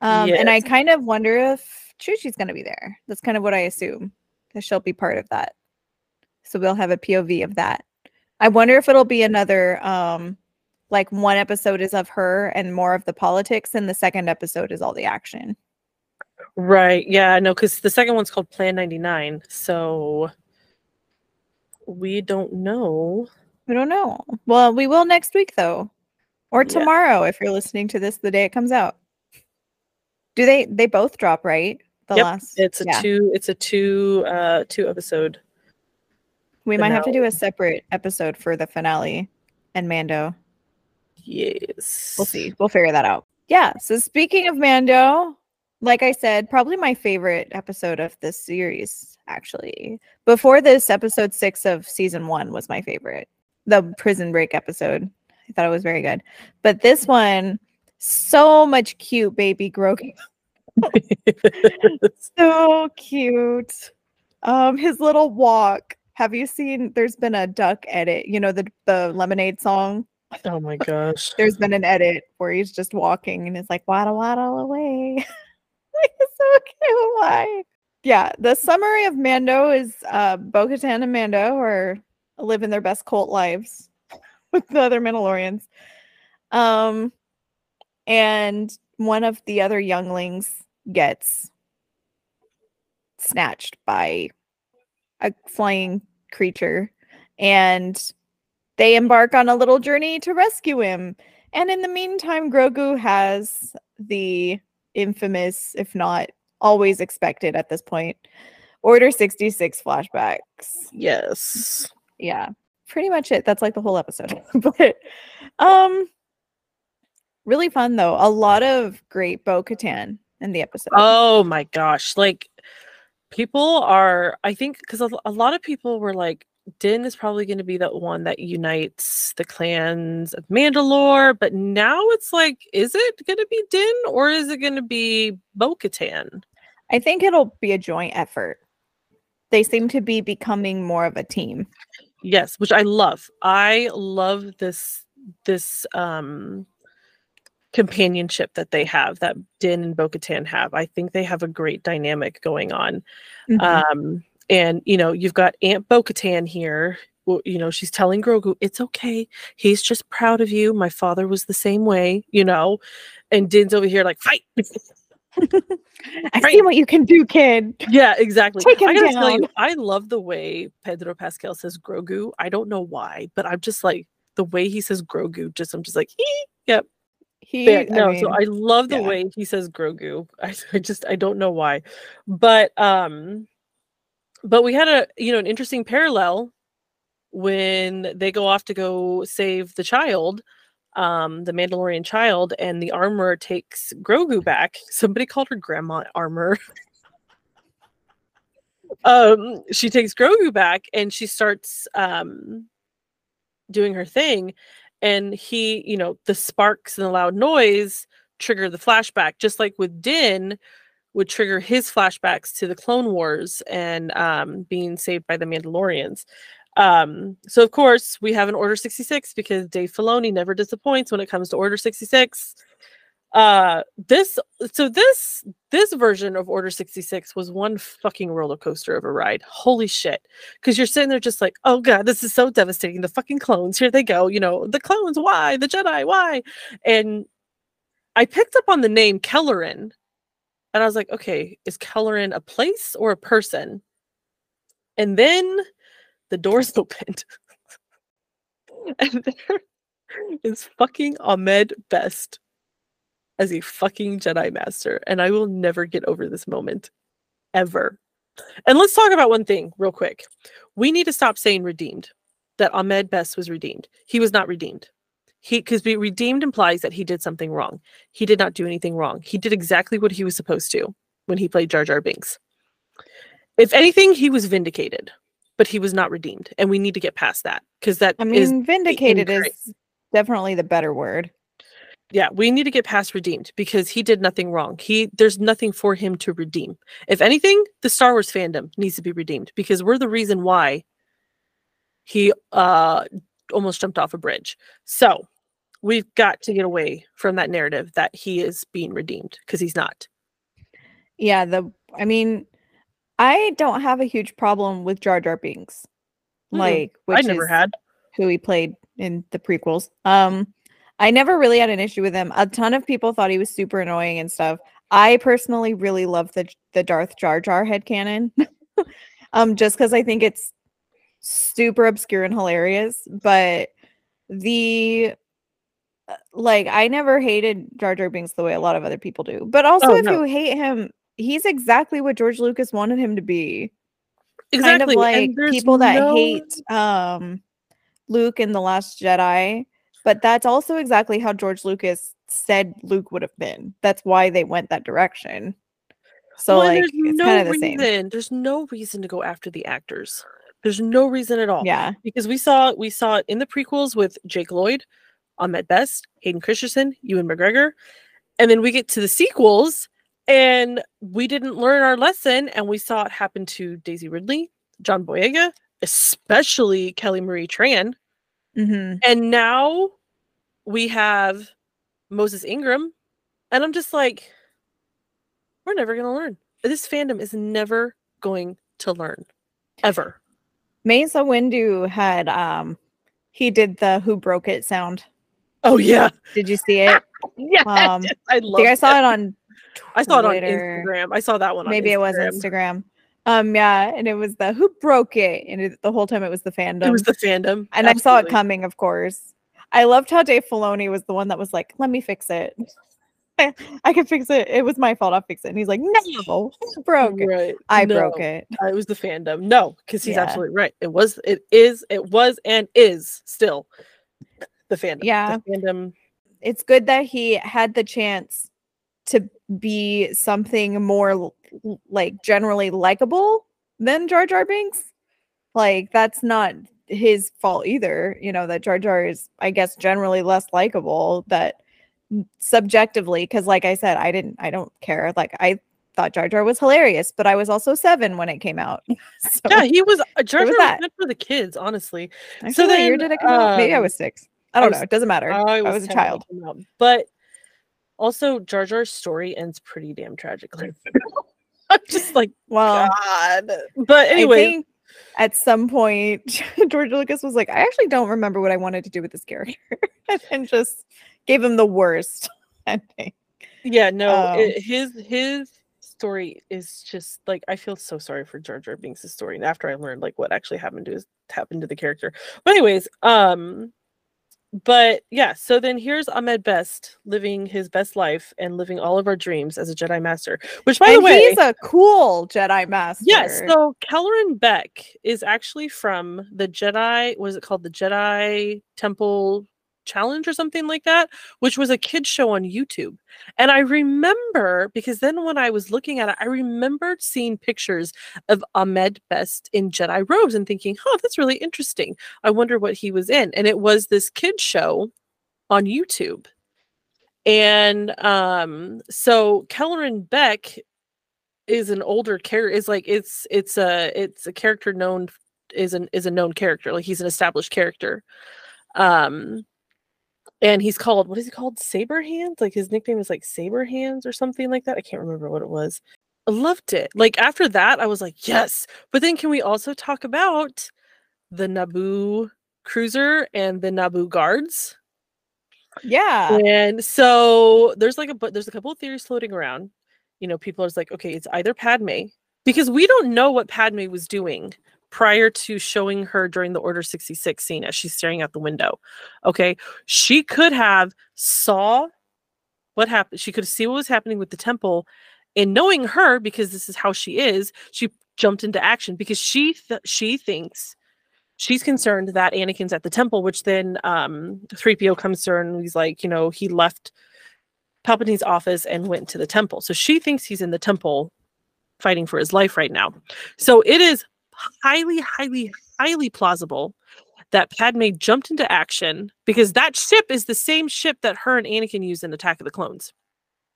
Um and I kind of wonder if Chuchi's gonna be there. That's kind of what I assume. That she'll be part of that. So we'll have a POV of that. I wonder if it'll be another um like one episode is of her and more of the politics, and the second episode is all the action. Right. Yeah. No, because the second one's called Plan 99. So we don't know. We don't know. Well, we will next week though. Or Yeah. tomorrow if you're listening to this the day it comes out. Do they they both drop, right? The Yep, last It's a yeah. two. It's a two. Uh, two episode. We might have to do a separate episode for the finale and Mando. Yes. We'll see. We'll figure that out. Yeah. So speaking of Mando, like I said, probably my favorite episode of this series, actually. Before this, episode six of season one was my favorite. The prison break episode. I thought it was very good. But this one, so much cute baby Grogu. <laughs> <laughs> so cute. Um, his little walk. Have you seen there's been a duck edit, you know, the the lemonade song? oh my gosh. <laughs> there's been an edit where he's just walking and it's like waddle waddle away. it's so cute. Why? Yeah, the summary of Mando is uh Bo-Katan and Mando are living their best cult lives <laughs> with the other Mandalorians. Um and one of the other younglings gets snatched by a flying creature and they embark on a little journey to rescue him. And in the meantime, Grogu has the infamous, if not always expected at this point, Order 66 flashbacks. Yes. Yeah, pretty much it. That's like the whole episode. <laughs> but um really fun though. A lot of great Bo Katan in the episode. Oh my gosh. Like people are. I think because a, a lot of people were like. Din is probably going to be the one that unites the clans of Mandalore, but now it's like, is it going to be Din or is it going to be Bo Katan? I think it'll be a joint effort. They seem to be becoming more of a team. Yes, which I love. I love this this um companionship that they have that Din and Bo-Katan have. I think they have a great dynamic going on. Mhm. Um and you know, you've got Aunt Bo-Katan here. Well, you know, she's telling Grogu, "It's okay. He's just proud of you. My father was the same way, you know." And Din's over here like, "Fight." <laughs> I Right. see what you can do, kid. Yeah, exactly. Take him I gotta tell you. I love the way Pedro Pascal says Grogu. I don't know why, but I'm just like the way he says Grogu. Just I'm just like, "Ee." yep. He, But no, I so I love the yeah. way he says Grogu. <laughs> I, I just I don't know why, but um, but we had a you know an interesting parallel when they go off to go save the child um the mandalorian child and the armor takes grogu back. Somebody called her grandma armor um she takes grogu back and she starts um doing her thing and he you know the sparks and the loud noise trigger the flashback just like with din would trigger his flashbacks to the clone wars and um being saved by the mandalorians um, so of course we have an Order 66 because Dave Filoni never disappoints when it comes to Order 66. Uh, this so this this version of Order 66 was one fucking roller coaster of a ride. Holy shit. Because you're sitting there just like, oh god, this is so devastating. The fucking clones, here they go, you know, the clones, why? The Jedi, why? And I picked up on the name Kelleran, and I was like, okay, is Kelleran a place or a person? And then the doors <laughs> opened. and there is fucking Ahmed Best as a fucking Jedi Master. And I will never get over this moment. Ever. And let's talk about one thing real quick. We need to stop saying redeemed. That Ahmed Best was redeemed. He was not redeemed. he because be redeemed implies that he did something wrong. He did not do anything wrong. He did exactly what he was supposed to when he played Jar Jar Binks. If anything, he was vindicated, but he was not redeemed, and we need to get past that because that I mean, vindicated is definitely the better word. yeah we need to get past redeemed because he did nothing wrong. He there's nothing for him to redeem. If anything the star wars fandom needs to be redeemed because we're the reason why he uh almost jumped off a bridge. So we've got to get away from that narrative that he is being redeemed because he's not. Yeah, the I mean, I don't have a huge problem with Jar Jar Binks, Mm-mm. like i never had who he played in the prequels. Um, I never really had an issue with him. A ton of people thought he was super annoying and stuff. I personally really love the the Darth Jar Jar headcanon. <laughs> um, just because I think it's super obscure and hilarious. But the uh, like I never hated Jar Jar Binks the way a lot of other people do. But also Oh, if no. you hate him, he's exactly what George Lucas wanted him to be exactly kind of like people that no- hate um Luke in the Last Jedi, but that's also exactly how George Lucas said Luke would have been. That's why they went that direction. So Well, like there's it's no kind of the same. reason there's no reason to go after the actors there's no reason at all Yeah. because we saw we saw it in the prequels with Jake Lloyd, Ahmed Best, Hayden Christensen, Ewan McGregor, and then we get to the sequels and we didn't learn our lesson and we saw it happen to Daisy Ridley, John Boyega, especially Kelly Marie Tran, hmm and now we have Moses Ingram, and I'm just like, we're never gonna learn. This fandom is never going to learn, ever. Mesa Windu had um he did the who broke it sound. Oh yeah, Did you see it? <laughs> yeah. Um, I I love. think I saw it on I saw it on Instagram. I saw that one. On maybe it was Instagram. Um yeah, and it was the who broke it and it, the whole time it was the fandom. It was the fandom, and I saw it coming, of course. I loved how Dave Filoni was the one that was like, "Let me fix it. <laughs> I can fix it. It was my fault. I'll fix it." And he's like, "No, broke it. Right. I No, broke it." uh, It was the fandom. No, because he's Yeah. absolutely right. It was. It is. It was and is still the fandom. Yeah, The fandom. It's good that he had the chance to be something more like generally likable than Jar Jar Binks. Like that's not his fault either. You know that Jar Jar is, I guess, generally less likable. That subjectively, because like I said, I didn't, I don't care. Like I thought Jar Jar was hilarious, but I was also seven when it came out. <laughs> so Yeah, he was. Uh, Jar Jar was was that. meant for the kids, honestly. actually, so what year did it come out? Maybe I um, was six. I don't was- know. It doesn't matter. I was, a 10 when it child. But also, Jar Jar's story ends pretty damn tragically. <laughs> <laughs> I'm just like, Well, God. But I anyway, think at some point <laughs> George Lucas was like, I actually don't remember what I wanted to do with this character, and just gave him the worst ending. yeah, no, um, it, his his story is just like I feel so sorry for Jar Jar Binks' story. And after I learned like what actually happened to his happened to the character. But anyways, um, but yeah, so then here's Ahmed Best living his best life and living all of our dreams as a Jedi Master. Which, by and the way, he's a cool Jedi Master. Yes. So Kelleran Beck is actually from the Jedi. Was it called the Jedi Temple Challenge or something like that? Which was a kid show on YouTube. And I remember because then when I was looking at it, I remembered seeing pictures of Ahmed Best in Jedi robes and thinking, "Oh, that's really interesting. I wonder what he was in." And it was this kid show on YouTube. And um, so Kelleran Beck is an older character is like it's it's a it's a character known is an is a known character like he's an established character um and he's called what is he called? Saber hands? Like his nickname is like saber hands or something like that? I can't remember what it was. I loved it. Like after that i was like yes! But then can we also talk about the naboo cruiser and the naboo guards? Yeah. and so there's like a but there's a couple of theories floating around. You know, people are just like, okay, it's either Padme because we don't know what Padme was doing prior to showing her during the Order 66 scene as she's staring out the window. Okay, she could have saw what happened. She could see what was happening with the temple, and knowing her because this is how she is, she jumped into action because she th- she thinks she's concerned that Anakin's at the temple, which then um 3PO comes to her and he's like, you know, he left Palpatine's office and went to the temple. So she thinks he's in the temple fighting for his life right now. So it is highly, highly, highly plausible that Padme jumped into action because that ship is the same ship that her and Anakin used in Attack of the Clones.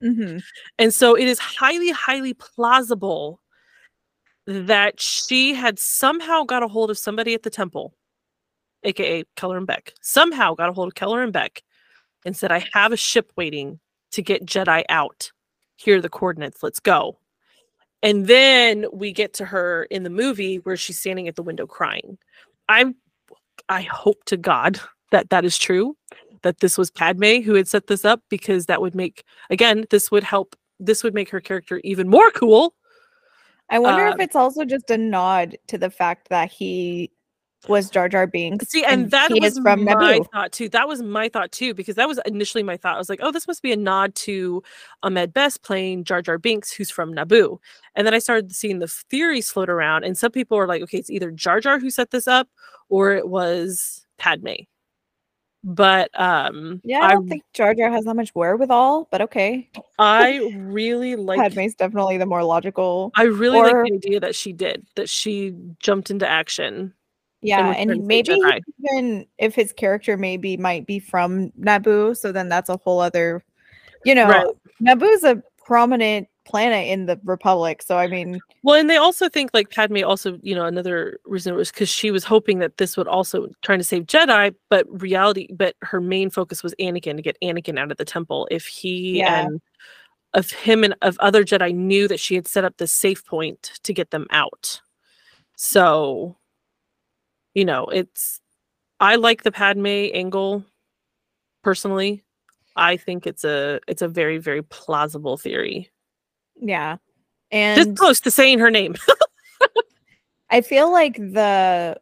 Mhm. And so it is highly, highly plausible that she had somehow got a hold of somebody at the temple, aka Kelleran Beck, somehow got a hold of Kelleran Beck and said, I have a ship waiting to get Jedi out. Here are the coordinates. Let's go. And then we get to her in the movie where she's standing at the window crying. I I hope to God that that is true, that this was Padme who had set this up because that would make again, this would help this would make her character even more cool. I wonder Um, if it's also just a nod to the fact that he was Jar Jar Binks. See, and, that was from my Naboo. thought too. That was my thought too, because that was initially my thought. I was like, oh, this must be a nod to Ahmed Best playing Jar Jar Binks, who's from Naboo. And then I started seeing the theories float around, and some people were like, okay, it's either Jar Jar who set this up, or it was Padme. But um, Yeah, I I don't think Jar Jar has that much wherewithal, but okay. I <laughs> really like Padme's definitely the more logical. I really or- like the idea that she did that she jumped into action. Yeah, and maybe even if his character maybe might be from Naboo, so then that's a whole other, you know, Right. Naboo's a prominent planet in the Republic. So I mean, Well, and they also think like Padme also, you know, another reason was because she was hoping that this would also trying to save Jedi, but reality, but her main focus was Anakin to get Anakin out of the temple. If he Yeah. and of him and of other Jedi knew that she had set up the safe point to get them out. So, you know, it's I like the Padme angle personally. I think it's a it's a very very plausible theory. yeah, And Just close to saying her name. <laughs> I feel like the.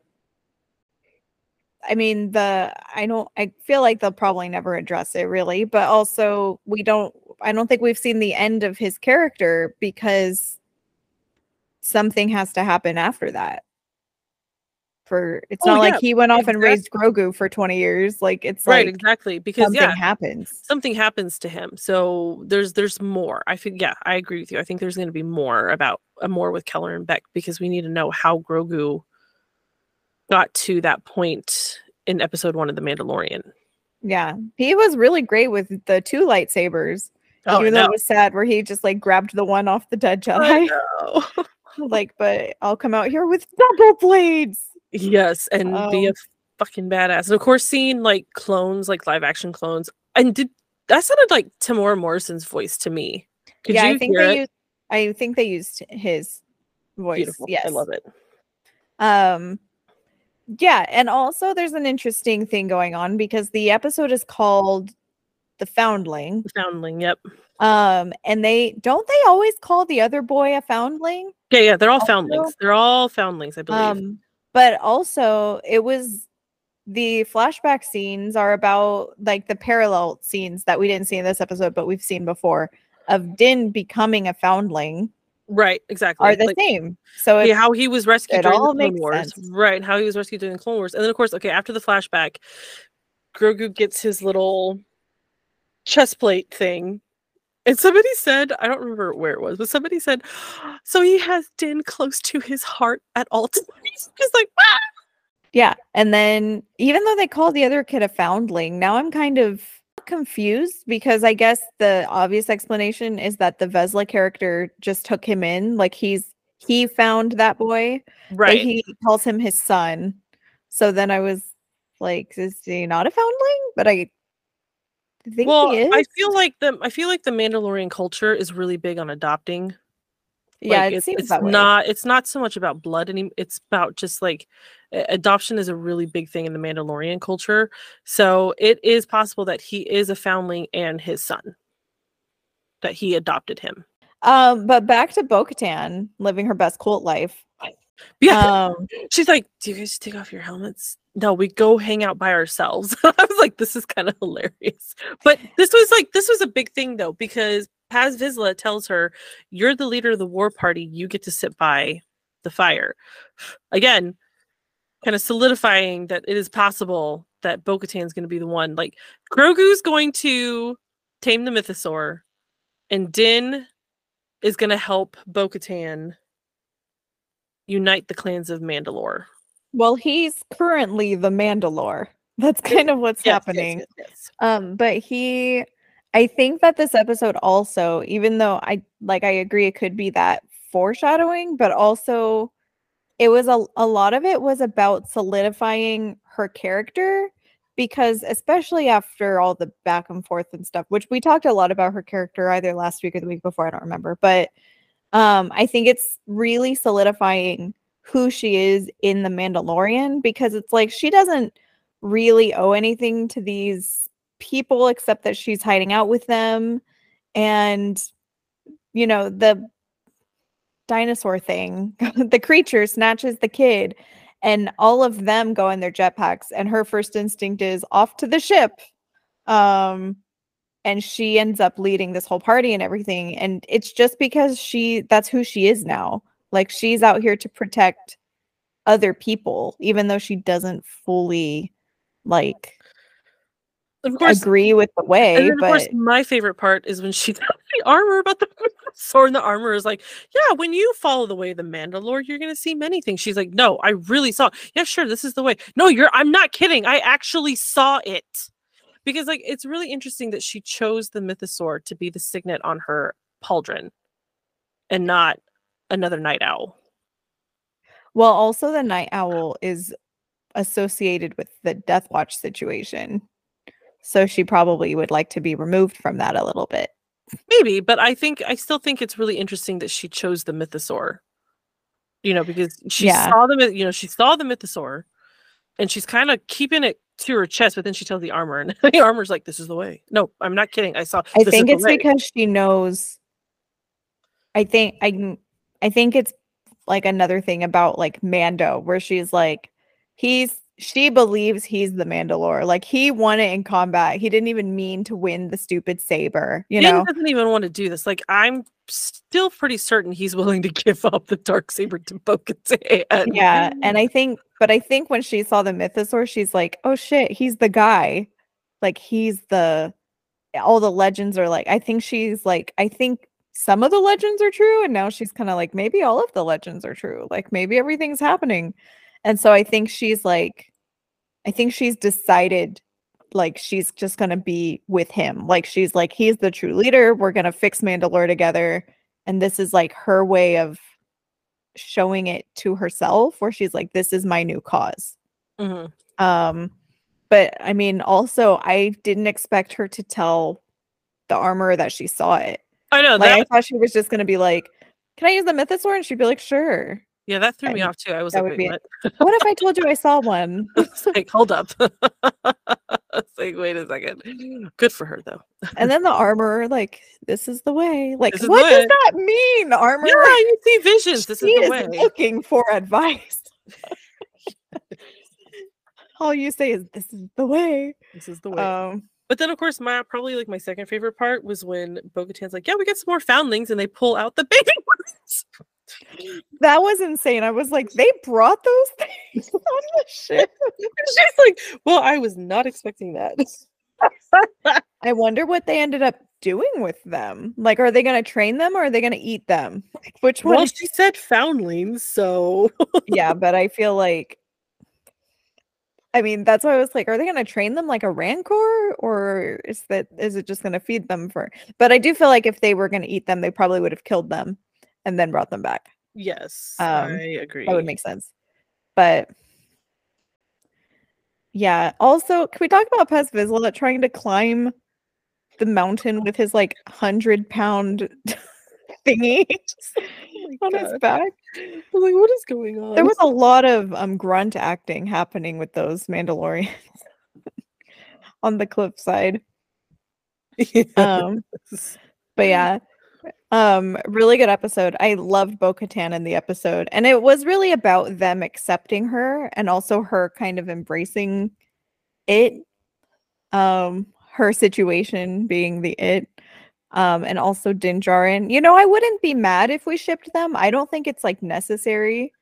I mean the I don't I feel like they'll probably never address it really, but also we don't I don't think we've seen the end of his character because something has to happen after that. For it's Oh, not yeah, like he went off and raised Grogu for 20 years. Like it's right, like exactly. Because something yeah, happens. something happens to him. So there's there's more. I think yeah, I agree with you. I think there's going to be more about uh, more with Kelleran Beck because we need to know how Grogu got to that point in episode 1 of The Mandalorian. Yeah. He was really great with the two lightsabers. Oh, even though it was sad where he just like grabbed the one off the dead I Jedi. know. <laughs> like, but I'll come out here with double blades. Yes, and be a Um, fucking badass. And of course seeing like clones, like live action clones. And did that sounded like Temuera Morrison's voice to me. Could yeah, I think they it? used I think they used his voice. Beautiful. Yes. I love it. Um yeah, and also there's an interesting thing going on because the episode is called The Foundling. The Foundling, yep. Um and they don't they always call the other boy a foundling? Yeah, yeah, they're all Also- foundlings. They're all foundlings, I believe. Um but also it was the flashback scenes are about like the parallel scenes that we didn't see in this episode but we've seen before of Din becoming a foundling right, exactly. are the Like, same. So yeah, how he was rescued during the Clone Wars. sense. Right, how he was rescued during the Clone Wars. And then of course, okay, after the flashback, Grogu gets his little chest plate thing. And somebody said, I don't remember where it was, but somebody said, so he has Din close to his heart at all times. <laughs> Just like, ah! Yeah. And then even though they call the other kid a foundling, now I'm kind of confused because I guess the obvious explanation is that the Vesla character just took him in. Like he's he found that boy, right. he calls him his son. So then I was like, is he not a foundling? But I think well, he is. I feel like the I feel like the Mandalorian culture is really big on adopting. yeah, Like, it it's, seems it's that way. not it's not so much about blood any it's about just like adoption is a really big thing in the mandalorian culture so it is possible that he is a foundling and his son that he adopted him um, but back to Bo-Katan living her best cult life. Yeah Um, she's like do you guys take off your helmets? No we go hang out by ourselves. <laughs> I was like this is kind of hilarious. But <laughs> this was like this was a big thing though because paz vizsla tells her you're the leader of the war party. You get to sit by the fire. Again kind of solidifying that it is possible that Bo is going to be the one. Like Grogu's going to tame the mythosaur, and Din is going to help Bo Katan unite the clans of Mandalore. Well, he's currently the Mandalore. That's kind of what's Yes, happening. yes, yes. Um, but he, I think that this episode also, even though I like, I agree it could be that foreshadowing, but also it was a, a lot of it was about solidifying her character because especially after all the back and forth and stuff, which we talked a lot about her character either last week or the week before, I don't remember, but um, I think it's really solidifying who she is in the Mandalorian because it's like she doesn't really owe anything to these people except that she's hiding out with them and you know the dinosaur thing <laughs> the creature snatches the kid and all of them go in their jetpacks and her first instinct is off to the ship. Um and she ends up leading this whole party and everything and it's just because she that's who she is now like she's out here to protect other people even though she doesn't fully like Of course, agree with the way and then, of but course, my favorite part is when she <laughs> tells the armor about the <laughs> sword, and the armor is like, "Yeah, when you follow the way of the Mandalore, you're gonna see many things." She's like, "No, I really saw. Yeah, sure, this is the way. No, you're. I'm not kidding. I actually saw it." Because like it's really interesting that she chose the mythosaur to be the signet on her pauldron, and not another night owl. well also the night owl is associated with the death watch situation so she probably would like to be removed from that a little bit Maybe, but I think I still think it's really interesting that she chose the mythosaur. You know, because she Yeah. saw the you know she saw the mythosaur, and she's kind of keeping it to her chest, but then she tells the armor, and <laughs> the armor's like, "This is the way." No, I'm not kidding. I saw. I think it's because she knows. I think I, I think it's like another thing about like Mando, where she's like, he's she believes he's the Mandalore. Like he won it in combat. He didn't even mean to win the stupid saber. You Din know. doesn't even want to do this. Like I'm still pretty certain he's willing to <laughs> give up the dark saber to Bo-Katan. Yeah, and I think, but I think when she saw the mythosaur, she's like, "Oh shit, he's the guy." Like he's the. All the legends are like. I think she's like. I think some of the legends are true, and now she's kind of like, maybe all of the legends are true. Like maybe everything's happening, and so I think she's like, I think she's decided. Like she's just gonna be with him. Like she's like, he's the true leader. We're gonna fix Mandalore together, and this is like her way of showing it to herself where she's like this is my new cause Mhm. um but i mean also i didn't expect her to tell the armor that she saw it I know like that. i thought she was just going to be like can i use the mythosaur and she'd be like sure yeah, that threw me and off too. I was like, wait, what? what if i told you i saw one <laughs> like, hold up. <laughs> like, wait a second. Good for her though. and then the armor like this is the way like This what does that mean armor Yeah, you see visions. This she is the way. looking for advice <laughs> all you say is this is the way This is the way. um but then, of course, my probably like my second favorite part was when Bo-Katan's like, "Yeah, we got some more foundlings," and they pull out the baby ones. That was insane. I was like, they brought those <laughs> things on the ship. <laughs> She's like, "Well, I was not expecting that." <laughs> I wonder what they ended up doing with them. Like, are they going to train them or are they going to eat them? Like, which one? well, she said foundlings, so yeah, but I feel like, I mean, that's why I was like, are they going to train them like a rancor or is that is it just going to feed them for? But I do feel like if they were going to eat them, they probably would have killed them and then brought them back. yes, Um, I agree. That would make sense. But yeah, also, can we talk about Paz Vizsla trying to climb the mountain with his like hundred pound <laughs> thingy Oh on my his back? I was like, "What is going on?" There was a lot of um grunt acting happening with those Mandalorians <laughs> on the cliffside. <laughs> Um, but yeah, um, really good episode. I loved Bo Katan in the episode, and it was really about them accepting her and also her kind of embracing it. Um, her situation being the it. Um, and also Din Djarin. You know, I wouldn't be mad if we shipped them. I don't think it's like necessary,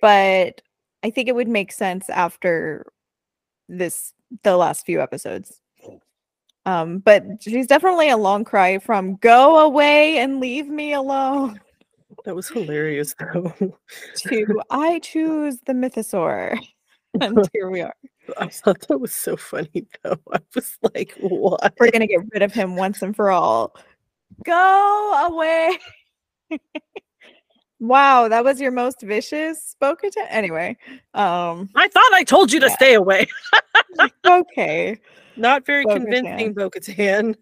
but I think it would make sense after this the last few episodes. Um, but she's definitely a long cry from "Go away and leave me alone." That was hilarious, though. <laughs> to "I choose the mythosaur," <laughs> and here we are. I thought that was so funny, though. I was like, "What?" We're gonna get rid of him once and for all. Go away. <laughs> wow, that was your most vicious spoken to. Anyway, um, I thought I told you to Yeah. stay away. okay. Not very Bo-Katan. convincing, Bo-Katan.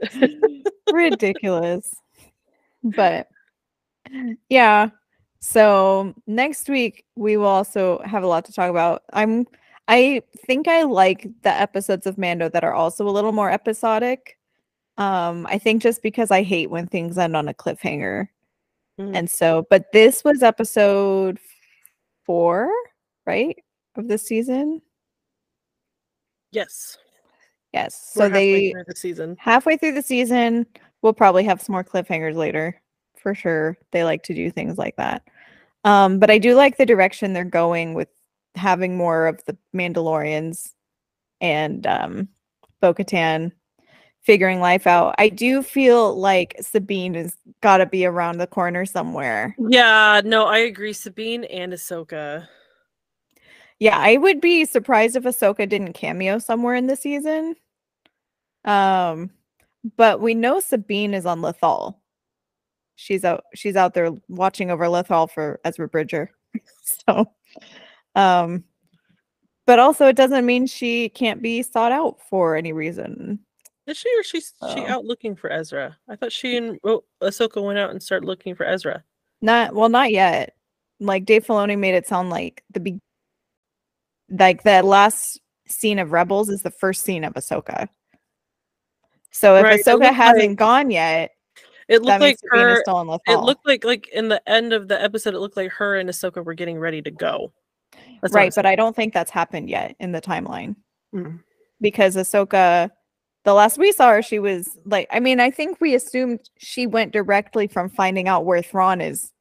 <laughs> ridiculous. But yeah. So next week we will also have a lot to talk about. I'm I think I like the episodes of Mando that are also a little more episodic. Um I think just because I hate when things end on a cliffhanger. Mm. And so but this was episode 4, right? Of the season? Yes. Yes. we're So they through the season. halfway through the season, we'll probably have some more cliffhangers later. For sure. They like to do things like that. Um, but I do like the direction they're going with having more of the Mandalorians and um Bo Katan figuring life out. I do feel like Sabine has gotta be around the corner somewhere. Yeah, no, I agree. Sabine and Ahsoka. Yeah, I would be surprised if Ahsoka didn't cameo somewhere in the season. Um, but we know Sabine is on Lothal. She's out. She's out there watching over Lothal for Ezra Bridger. <laughs> so, um, but also it doesn't mean she can't be sought out for any reason. Is she or she's she Oh. out looking for Ezra? I thought she and oh, Ahsoka went out and started looking for Ezra. Not well, not yet. Like Dave Filoni made it sound like the be- like the last scene of Rebels is the first scene of Ahsoka. So if Right, Ahsoka hasn't like- gone yet, It that looked like means Sabine is her. It looked like like in the end of the episode, it looked like her and Ahsoka were getting ready to go. That's right, but I don't think that's happened yet in the timeline Mm. because Ahsoka, the last we saw her, she was like, I mean, I think we assumed she went directly from finding out where Thrawn is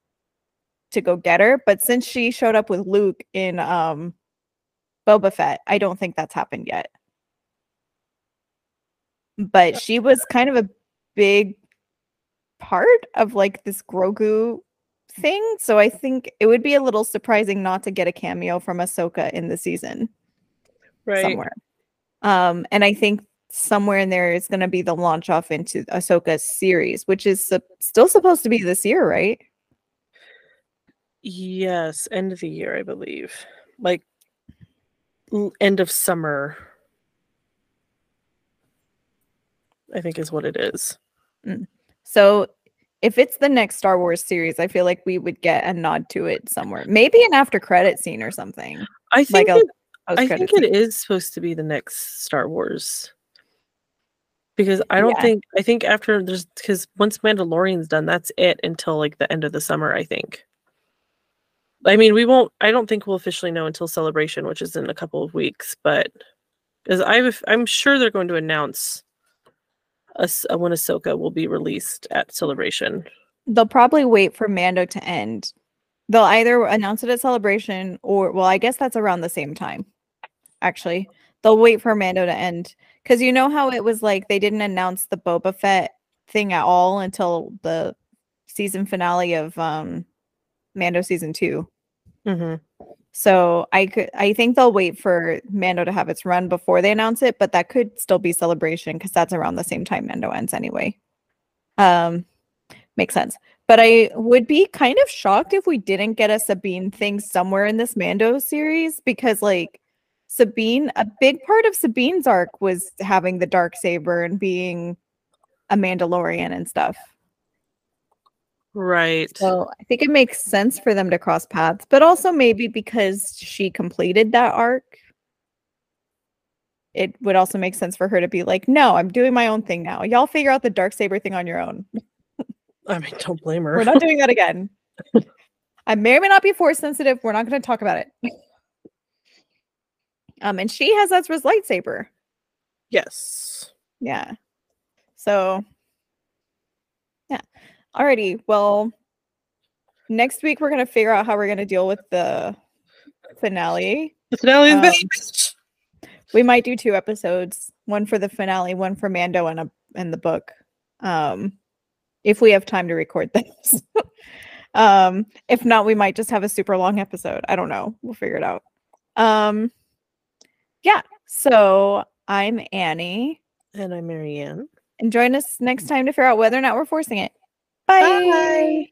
to go get her, but since she showed up with Luke in um Boba Fett, I don't think that's happened yet. But she was kind of a big part of like this Grogu thing, so I think it would be a little surprising not to get a cameo from Ahsoka in the season right. somewhere. Um, and I think somewhere in there is going to be the launch off into Ahsoka's series, which is sup- still supposed to be this year, right? Yes, end of the year, I believe. Like end of summer. I think is what it is. Mm. So if it's the next Star Wars series, I feel like we would get a nod to it somewhere. Maybe an after credit scene or something. I think Like a it, I think scene. it is supposed to be the next Star Wars. Because I don't Yeah. think I think after there's because once Mandalorian's done, that's it until like the end of the summer, I think. I mean, we won't I don't think we'll officially know until celebration, which is in a couple of weeks, but because I have a f- I'm sure they're going to announce us uh, when Ahsoka will be released at celebration. They'll probably wait for Mando to end. They'll either announce it at Celebration or, well, I guess that's around the same time. Actually, they'll wait for Mando to end because you know how it was like they didn't announce the Boba Fett thing at all until the season finale of um Mando season two. hmm So I could, I think they'll wait for Mando to have its run before they announce it, but that could still be Celebration because that's around the same time Mando ends anyway. Um, makes sense. But I would be kind of shocked if we didn't get a Sabine thing somewhere in this Mando series because, like, Sabine, a big part of Sabine's arc was having the dark saber and being a Mandalorian and stuff. Right. So I think it makes sense for them to cross paths, but also maybe because she completed that arc, it would also make sense for her to be like, "No, I'm doing my own thing now. Y'all figure out the dark saber thing on your own. I mean, don't blame her. We're not doing that again." <laughs> I may or may not be force sensitive. We're not going to talk about it. Um, and she has Ezra's lightsaber. yes. Yeah. So, yeah. Alrighty. Well, next week we're gonna figure out how we're gonna deal with the finale. The finale Um. We might do two episodes, one for the finale, one for Mando and a and the book. Um if we have time to record <laughs> this. um if not we might just have a super long episode. I don't know. We'll figure it out. Um yeah. So I'm Annie And I'm Marianne. and join us next mm. time to figure out whether or not we're forcing it. Bye. Bye.